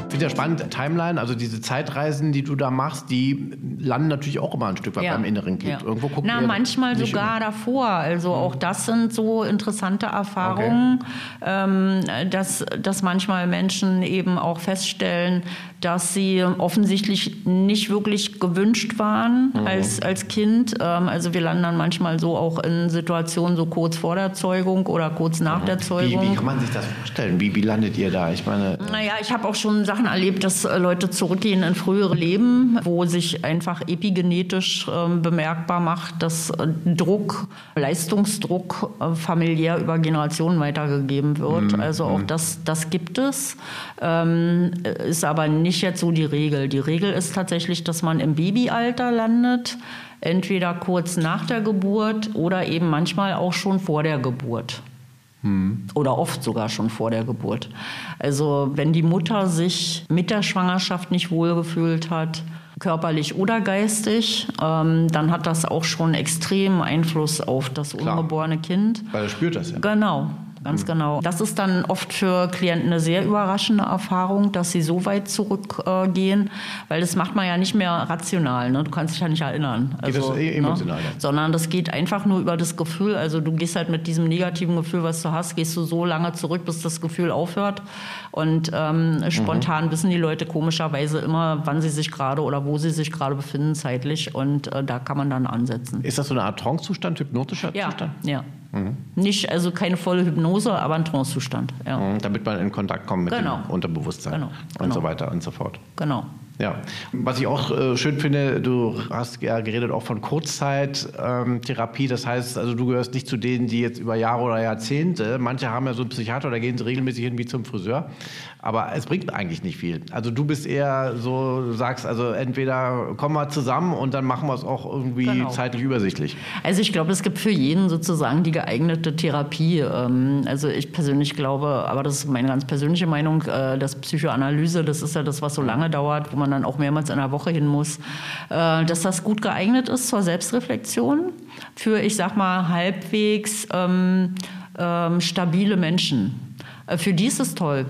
Ich finde ja spannend, Timeline, also diese Zeitreisen, die du da machst, die landen natürlich auch immer ein Stück weit ja. beim inneren Kind. Ja. Irgendwo gucken Na, manchmal sogar immer. davor. Also auch das sind so interessante Erfahrungen, okay. ähm, dass, dass manchmal Menschen eben auch feststellen, dass sie offensichtlich nicht wirklich gewünscht waren mhm. als, als Kind. Ähm, also wir landen dann manchmal so auch in Situationen so kurz vor der Zeugung oder kurz nach mhm. der Zeugung. Wie, wie, kann man sich das vorstellen? Wie, wie landet ihr da? Ich meine. Naja, ich habe auch schon Sachen erlebt, dass äh, Leute zurückgehen in frühere Leben, wo sich einfach epigenetisch äh, bemerkbar macht, dass äh, Druck, Leistungsdruck äh, familiär über Generationen weitergegeben wird. Mhm. Also auch mhm. das, das gibt es, ähm, ist aber nicht jetzt so die Regel. Die Regel ist tatsächlich, dass man im Babyalter landet, entweder kurz nach der Geburt oder eben manchmal auch schon vor der Geburt. Mhm. Oder oft sogar schon vor der Geburt. Also wenn die Mutter sich mit der Schwangerschaft nicht wohlgefühlt hat, körperlich oder geistig, ähm, dann hat das auch schon extremen Einfluss auf das Klar. ungeborene Kind. Weil er spürt das ja. Genau. Ganz mhm. genau. Das ist dann oft für Klienten eine sehr überraschende Erfahrung, dass sie so weit zurückgehen, äh, weil das macht man ja nicht mehr rational. Ne? Du kannst dich ja nicht erinnern. Also, das eh emotional? Ne? Sondern das geht einfach nur über das Gefühl. Also du gehst halt mit diesem negativen Gefühl, was du hast, gehst du so lange zurück, bis das Gefühl aufhört. Und ähm, spontan mhm. wissen die Leute komischerweise immer, wann sie sich gerade oder wo sie sich gerade befinden zeitlich. Und äh, da kann man dann ansetzen. Ist das so eine Art Trance-Zustand, hypnotischer ja, Zustand? Ja. Mhm. Nicht, also keine volle Hypnose, aber ein Trance-Zustand. Ja. Mhm, damit man in Kontakt kommt mit genau. dem Unterbewusstsein genau. und genau. so weiter und so fort. Genau. Ja, was ich auch äh, schön finde, du hast ja geredet auch von Kurzzeittherapie. Ähm, das heißt, also du gehörst nicht zu denen, die jetzt über Jahre oder Jahrzehnte, manche haben ja so einen Psychiater, da gehen sie regelmäßig hin wie zum Friseur. Aber es bringt eigentlich nicht viel. Also du bist eher so, du sagst, also entweder kommen wir zusammen und dann machen wir es auch irgendwie genau. zeitlich übersichtlich. Also ich glaube, es gibt für jeden sozusagen die geeignete Therapie. Ähm, also ich persönlich glaube, aber das ist meine ganz persönliche Meinung, äh, dass Psychoanalyse, das ist ja das, was so lange dauert, wo man dann auch mehrmals in der Woche hin muss, äh, dass das gut geeignet ist zur Selbstreflexion für, ich sag mal, halbwegs ähm, ähm, stabile Menschen. Äh, für die ist es toll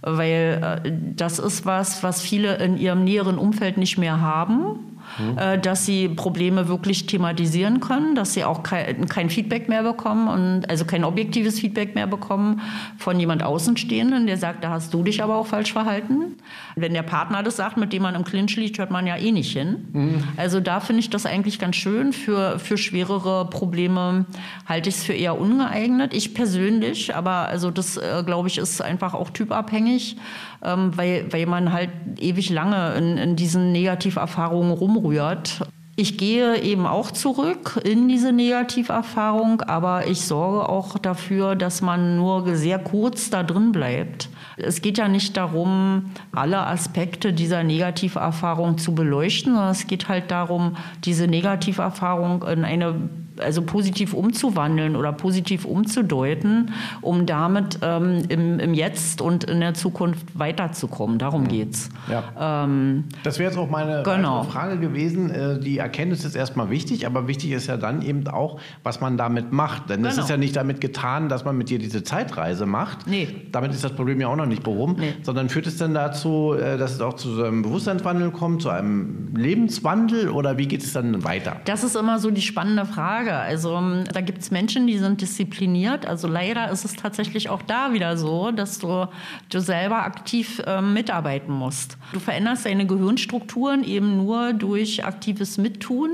weil äh, das ist was, was viele in ihrem näheren Umfeld nicht mehr haben. Mhm. dass sie Probleme wirklich thematisieren können, dass sie auch kein, kein, Feedback mehr bekommen und also kein objektives Feedback mehr bekommen von jemand Außenstehenden, der sagt, da hast du dich aber auch falsch verhalten. Wenn der Partner das sagt, mit dem man im Clinch liegt, hört man ja eh nicht hin. Mhm. Also da finde ich das eigentlich ganz schön. Für, für schwerere Probleme halte ich es für eher ungeeignet. Ich persönlich, aber also das äh, glaube ich ist einfach auch typabhängig ähm, weil, weil man halt ewig lange in, in diesen Negativerfahrungen rumrührt. Ich gehe eben auch zurück in diese Negativerfahrung, aber ich sorge auch dafür, dass man nur sehr kurz da drin bleibt. Es geht ja nicht darum, alle Aspekte dieser Negativerfahrung zu beleuchten, sondern es geht halt darum, diese Negativerfahrung in eine also positiv umzuwandeln oder positiv umzudeuten, um damit ähm, im, im, Jetzt und in der Zukunft weiterzukommen. Darum mhm. geht's. Ja. Ähm, das wäre jetzt auch meine genau. Frage gewesen. Äh, die Erkenntnis ist erstmal wichtig, aber wichtig ist ja dann eben auch, was man damit macht. Denn es genau. ist ja nicht damit getan, dass man mit dir diese Zeitreise macht. Nee. Damit ist das Problem ja auch noch nicht behoben, nee. sondern führt es denn dazu, äh, dass es auch zu einem Bewusstseinswandel kommt, zu einem Lebenswandel oder wie geht es dann weiter? Das ist immer so die spannende Frage. Frage. Also ähm, da gibt es Menschen, die sind diszipliniert. Also leider ist es tatsächlich auch da wieder so, dass du, du selber aktiv äh, mitarbeiten musst. Du veränderst deine Gehirnstrukturen eben nur durch aktives Mittun.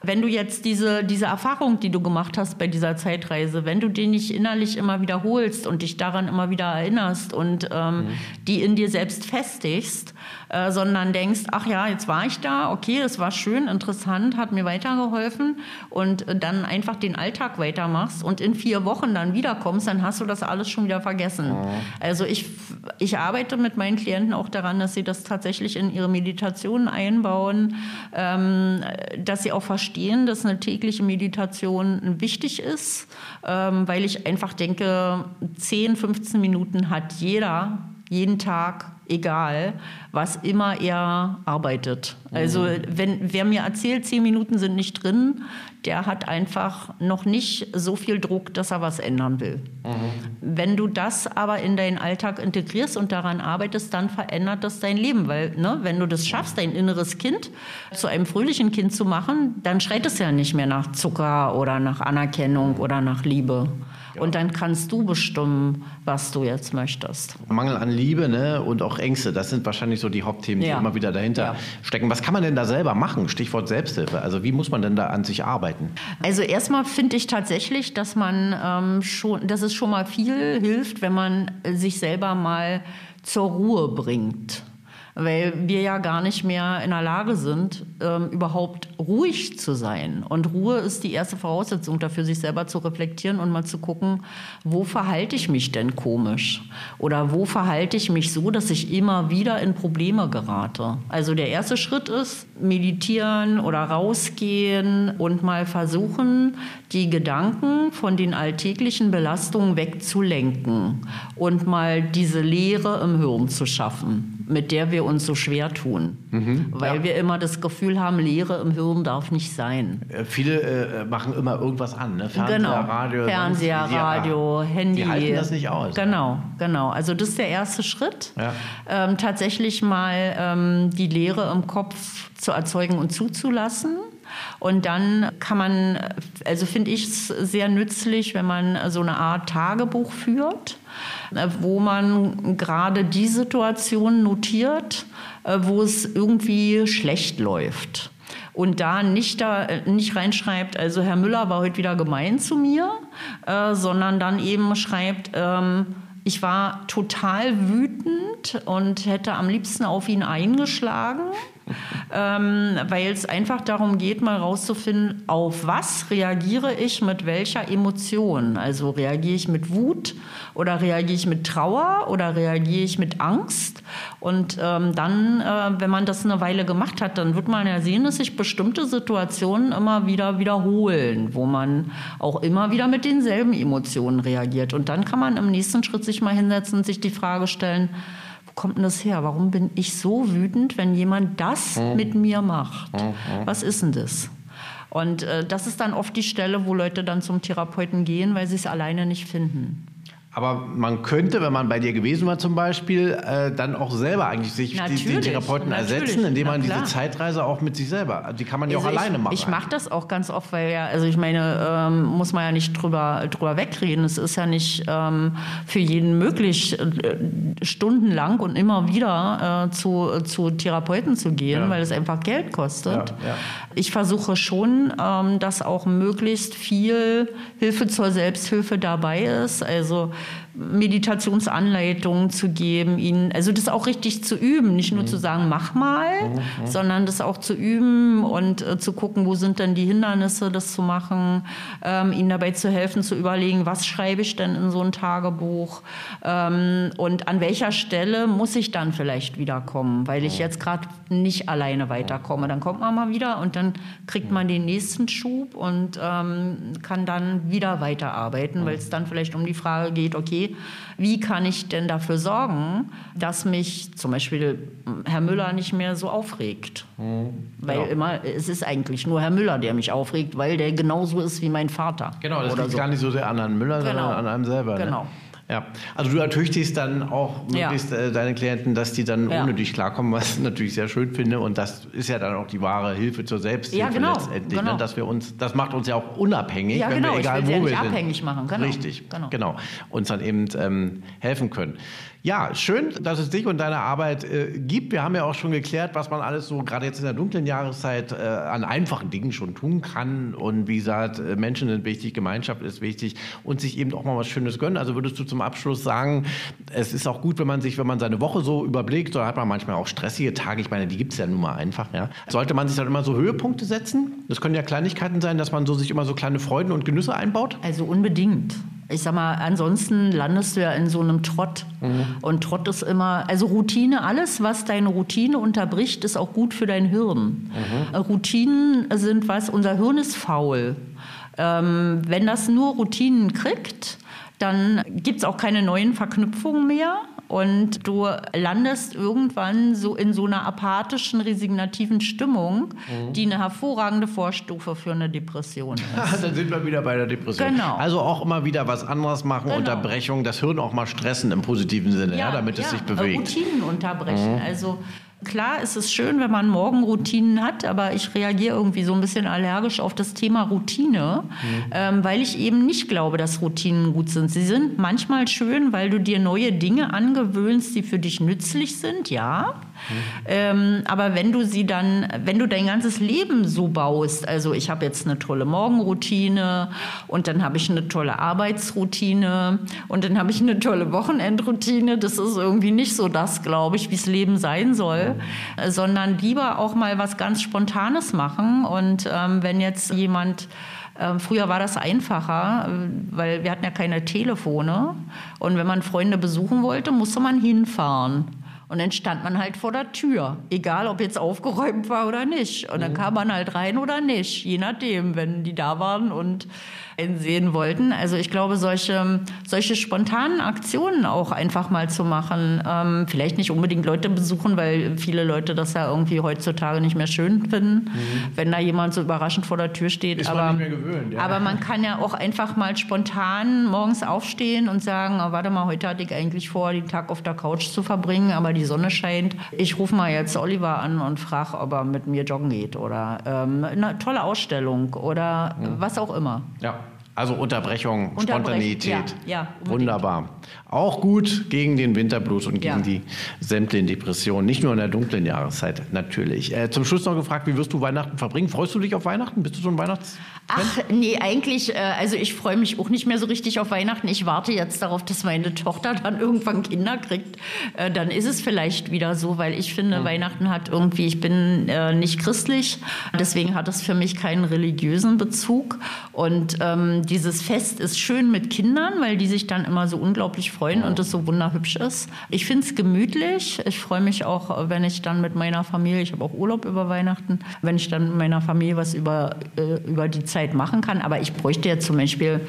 Wenn du jetzt diese, diese Erfahrung, die du gemacht hast bei dieser Zeitreise, wenn du die nicht innerlich immer wiederholst und dich daran immer wieder erinnerst und ähm, mhm. die in dir selbst festigst, äh, sondern denkst, ach ja, jetzt war ich da, okay, es war schön, interessant, hat mir weitergeholfen und dann einfach den Alltag weitermachst und in vier Wochen dann wiederkommst, dann hast du das alles schon wieder vergessen. Mhm. Also ich, ich arbeite mit meinen Klienten auch daran, dass sie das tatsächlich in ihre Meditationen einbauen, ähm, dass sie auch verstehen, verstehen, dass eine tägliche Meditation wichtig ist, ähm, weil ich einfach denke, 10, 15 Minuten hat jeder jeden Tag, egal, was immer er arbeitet. Also mhm. wenn wer mir erzählt, zehn Minuten sind nicht drin, der hat einfach noch nicht so viel Druck, dass er was ändern will. Mhm. Wenn du das aber in deinen Alltag integrierst und daran arbeitest, dann verändert das dein Leben, weil ne, wenn du das schaffst, dein inneres Kind zu einem fröhlichen Kind zu machen, dann schreit es ja nicht mehr nach Zucker oder nach Anerkennung oder nach Liebe. Und dann kannst du bestimmen, was du jetzt möchtest. Mangel an Liebe ne? und auch Ängste. Das sind wahrscheinlich so die Hauptthemen, die Ja. immer wieder dahinter Ja. stecken. Was kann man denn da selber machen? Stichwort Selbsthilfe. Also wie muss man denn da an sich arbeiten? Also erstmal finde ich tatsächlich, dass man ähm, schon, dass es schon mal viel hilft, wenn man sich selber mal zur Ruhe bringt. Weil wir ja gar nicht mehr in der Lage sind, ähm, überhaupt ruhig zu sein. Und Ruhe ist die erste Voraussetzung dafür, sich selber zu reflektieren und mal zu gucken, wo verhalte ich mich denn komisch? Oder wo verhalte ich mich so, dass ich immer wieder in Probleme gerate? Also der erste Schritt ist, meditieren oder rausgehen und mal versuchen, die Gedanken von den alltäglichen Belastungen wegzulenken und mal diese Leere im Hirn zu schaffen, mit der wir uns so schwer tun. Weil ja. wir immer das Gefühl haben, Leere im Hirn darf nicht sein. Äh, viele äh, machen immer irgendwas an. Ne? Fernseher, genau. Radio. Fernseher, sonst- Radio, Handy. Die halten das nicht aus. Genau, genau. Also das ist der erste Schritt. Ja. Ähm, tatsächlich mal ähm, die Leere im Kopf zu erzeugen und zuzulassen. Und dann kann man, also finde ich es sehr nützlich, wenn man so eine Art Tagebuch führt, wo man gerade die Situation notiert, äh, wo es irgendwie schlecht läuft. Und da nicht, da äh, nicht reinschreibt, also Herr Müller war heute wieder gemein zu mir, äh, sondern dann eben schreibt, ähm, ich war total wütend und hätte am liebsten auf ihn eingeschlagen, ähm, weil es einfach darum geht, mal rauszufinden, auf was reagiere ich mit welcher Emotion. Also reagiere ich mit Wut oder reagiere ich mit Trauer oder reagiere ich mit Angst. Und ähm, dann, äh, wenn man das eine Weile gemacht hat, dann wird man ja sehen, dass sich bestimmte Situationen immer wieder wiederholen, wo man auch immer wieder mit denselben Emotionen reagiert. Und dann kann man im nächsten Schritt sich mal hinsetzen und sich die Frage stellen, kommt denn das her? Warum bin ich so wütend, wenn jemand das mit mir macht? Was ist denn das? Und äh, das ist dann oft die Stelle, wo Leute dann zum Therapeuten gehen, weil sie es alleine nicht finden. Aber man könnte, wenn man bei dir gewesen war zum Beispiel, äh, dann auch selber eigentlich sich die, den Natürlich, Therapeuten natürlich. ersetzen, indem man diese. Zeitreise auch mit sich selber, die kann man ja auch Also alleine ich, machen. Ich mache das auch ganz oft, weil ja, also ich meine, ähm, muss man ja nicht drüber, drüber wegreden. Es ist ja nicht ähm, für jeden möglich, äh, stundenlang und immer wieder äh, zu, zu Therapeuten zu gehen, Ja. weil es einfach Geld kostet. Ja, ja. Ich versuche schon, ähm, dass auch möglichst viel Hilfe zur Selbsthilfe dabei ist. Also Meditationsanleitungen zu geben, ihnen, also das auch richtig zu üben, nicht nur zu sagen, mach mal, sondern das auch zu üben und äh, zu gucken, wo sind denn die Hindernisse, das zu machen, ähm, ihnen dabei zu helfen, zu überlegen, was schreibe ich denn in so ein Tagebuch ähm, und an welcher Stelle muss ich dann vielleicht wiederkommen, weil ich jetzt gerade nicht alleine weiterkomme. Dann kommt man mal wieder und dann kriegt man den nächsten Schub und ähm, kann dann wieder weiterarbeiten, weil es dann vielleicht um die Frage geht, okay, wie kann ich denn dafür sorgen, dass mich zum Beispiel Herr Müller nicht mehr so aufregt? Weil Genau. immer, es ist eigentlich nur Herr Müller, der mich aufregt, weil der genauso ist wie mein Vater. Genau, das oder liegt so. gar nicht so sehr an Herrn Müller, Genau. sondern an einem selber. Genau. Ne? Ja, also du ertüchtigst dann auch Ja. möglichst äh, deine Klienten, dass die dann Ja. ohne dich klarkommen, was ich natürlich sehr schön finde. Und das ist ja dann auch die wahre Hilfe zur Selbsthilfe Ja, genau, letztendlich. genau. Ne? Dass wir uns, das macht uns ja auch unabhängig, Ja, wenn genau, wir ich egal will sie ja wo nicht wir sind. abhängig machen, genau, Richtig, genau. genau. Uns dann eben ähm, helfen können. Ja, schön, dass es dich und deine Arbeit äh, gibt. Wir haben ja auch schon geklärt, was man alles so gerade jetzt in der dunklen Jahreszeit äh, an einfachen Dingen schon tun kann. Und wie gesagt, äh, Menschen sind wichtig, Gemeinschaft ist wichtig und sich eben auch mal was Schönes gönnen. Also würdest du zum Abschluss sagen, es ist auch gut, wenn man sich, wenn man seine Woche so überblickt, oder hat man manchmal auch stressige Tage, ich meine, die gibt es ja nun mal einfach, ja. Sollte man sich dann immer so Höhepunkte setzen? Das können ja Kleinigkeiten sein, dass man so sich immer so kleine Freuden und Genüsse einbaut? Also unbedingt. Ich sag mal, ansonsten landest du ja in so einem Trott. Und Trott ist immer, also Routine, alles, was deine Routine unterbricht, ist auch gut für dein Hirn. Äh, Routinen sind was, unser Hirn ist faul. Ähm, wenn das nur Routinen kriegt, dann gibt es auch keine neuen Verknüpfungen mehr. Und du landest irgendwann so in so einer apathischen, resignativen Stimmung, die eine hervorragende Vorstufe für eine Depression ist. Dann sind wir wieder bei der Depression. Genau. Also auch immer wieder was anderes machen, Genau. Unterbrechung, das Hirn auch mal stressen im positiven Sinne, ja, damit es sich bewegt. Mhm. Routinen unterbrechen. Also Klar ist es schön, wenn man Morgenroutinen hat, aber ich reagiere irgendwie so ein bisschen allergisch auf das Thema Routine, mhm. ähm, weil ich eben nicht glaube, dass Routinen gut sind. Sie sind manchmal schön, weil du dir neue Dinge angewöhnst, die für dich nützlich sind, ja. Mhm. Ähm, aber wenn du sie dann, wenn du dein ganzes Leben so baust, also ich habe jetzt eine tolle Morgenroutine und dann habe ich eine tolle Arbeitsroutine und dann habe ich eine tolle Wochenendroutine, das ist irgendwie nicht so das, glaube ich, wie es Leben sein soll, mhm. sondern lieber auch mal was ganz Spontanes machen. Und ähm, wenn jetzt jemand ähm, Früher war das einfacher, äh, weil wir hatten ja keine Telefone. Und wenn man Freunde besuchen wollte, musste man hinfahren. Und dann stand man halt vor der Tür, egal ob jetzt aufgeräumt war oder nicht. Und dann mhm. kam man halt rein oder nicht, je nachdem, wenn die da waren und einen sehen wollten. Also ich glaube, solche, solche spontanen Aktionen auch einfach mal zu machen, ähm, vielleicht nicht unbedingt Leute besuchen, weil viele Leute das ja irgendwie heutzutage nicht mehr schön finden, mhm. wenn da jemand so überraschend vor der Tür steht. Ist aber, man nicht mehr gewöhnt, ja. aber man kann ja auch einfach mal spontan morgens aufstehen und sagen, oh, warte mal, heute hatte ich eigentlich vor, den Tag auf der Couch zu verbringen, aber die Sonne scheint. Ich rufe mal jetzt Oliver an und frage, ob er mit mir joggen geht oder ähm, eine tolle Ausstellung oder mhm. was auch immer. Ja. Also Unterbrechung, Unterbrech Spontanität. Ja, ja, Wunderbar. Auch gut gegen den Winterblues und gegen ja. die sämtlichen Depressionen. Nicht nur in der dunklen Jahreszeit, natürlich. Äh, zum Schluss noch gefragt, wie wirst du Weihnachten verbringen? Freust du dich auf Weihnachten? Bist du so ein Weihnachts... Ach, nee, eigentlich, äh, also ich freue mich auch nicht mehr so richtig auf Weihnachten. Ich warte jetzt darauf, dass meine Tochter dann irgendwann Kinder kriegt. Äh, dann ist es vielleicht wieder so, weil ich finde, mhm. Weihnachten hat irgendwie, ich bin äh, nicht christlich, deswegen hat es für mich keinen religiösen Bezug. Und ähm, dieses Fest ist schön mit Kindern, weil die sich dann immer so unglaublich freuen und es so wunderhübsch ist. Ich finde es gemütlich. Ich freue mich auch, wenn ich dann mit meiner Familie, ich habe auch Urlaub über Weihnachten, wenn ich dann mit meiner Familie was über, äh, über die Zeit Zeit machen kann. Aber ich bräuchte ja zum Beispiel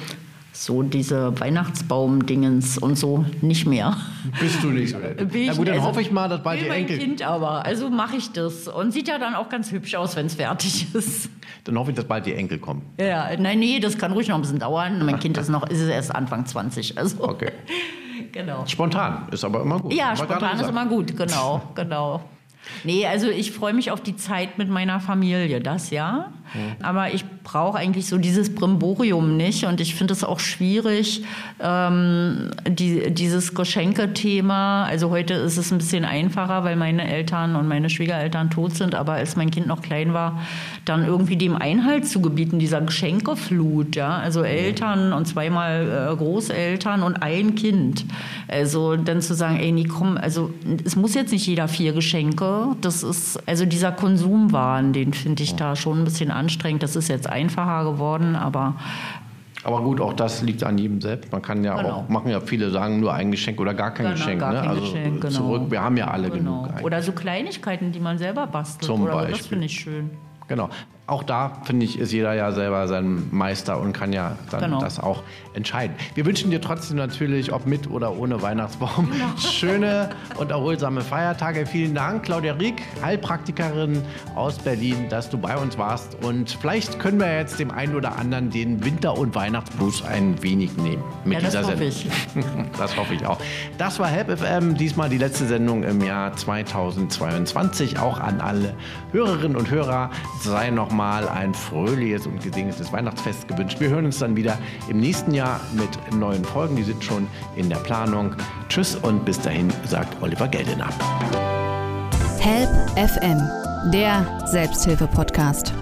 so diese Weihnachtsbaum-Dingens und so nicht mehr. Bist du nicht? Bin Na gut, dann also, hoffe ich mal, dass bald die mein Enkel... Kind aber, also mache ich das. Und sieht ja dann auch ganz hübsch aus, wenn es fertig ist. Dann hoffe ich, dass bald die Enkel kommen. Ja, nein, nee, das kann ruhig noch ein bisschen dauern. Mein Kind ist noch, ist erst Anfang 20. Also. Okay. genau. Spontan ist aber immer gut. Ja, spontan ist immer gut, genau, genau. Nee, also ich freue mich auf die Zeit mit meiner Familie, das ja. Mhm. Aber ich brauche eigentlich so dieses Brimborium nicht und ich finde es auch schwierig, ähm, die, dieses Geschenkethema. Also heute ist es ein bisschen einfacher, weil meine Eltern und meine Schwiegereltern tot sind, aber als mein Kind noch klein war, dann irgendwie dem Einhalt zu gebieten, dieser Geschenkeflut, ja. Also Eltern und zweimal äh, Großeltern und ein Kind. Also dann zu sagen, ey, nee, komm, also es muss jetzt nicht jeder vier Geschenke. Das ist, also dieser Konsumwahn, den finde ich da schon ein bisschen anstrengend. Das ist jetzt einfacher geworden, aber aber gut, auch das liegt an jedem selbst. Man kann ja genau. auch, machen ja viele sagen, nur ein Geschenk oder gar kein genau, Geschenk. Gar ne? kein also Geschenk, genau. zurück, wir haben ja alle genau. genug. Eigentlich. Oder so Kleinigkeiten, die man selber bastelt. Zum Beispiel. Das finde ich schön. Genau auch da, finde ich, ist jeder ja selber sein Meister und kann ja dann genau. das auch entscheiden. Wir wünschen dir trotzdem natürlich, ob mit oder ohne Weihnachtsbaum, genau. schöne und erholsame Feiertage. Vielen Dank, Claudia Rieck, Heilpraktikerin aus Berlin, dass du bei uns warst. Und vielleicht können wir jetzt dem einen oder anderen den Winter- und Weihnachtsblues ein wenig nehmen mit ja, das dieser hoffe Sendung. Ich. das hoffe ich auch. Das war Help FM, diesmal die letzte Sendung im Jahr 2022. Auch an alle Hörerinnen und Hörer sei nochmal mal ein fröhliches und gesegnetes Weihnachtsfest gewünscht. Wir hören uns dann wieder im nächsten Jahr mit neuen Folgen. Die sind schon in der Planung. Tschüss und bis dahin, sagt Oliver Geldener. Help FM, der Selbsthilfe-Podcast.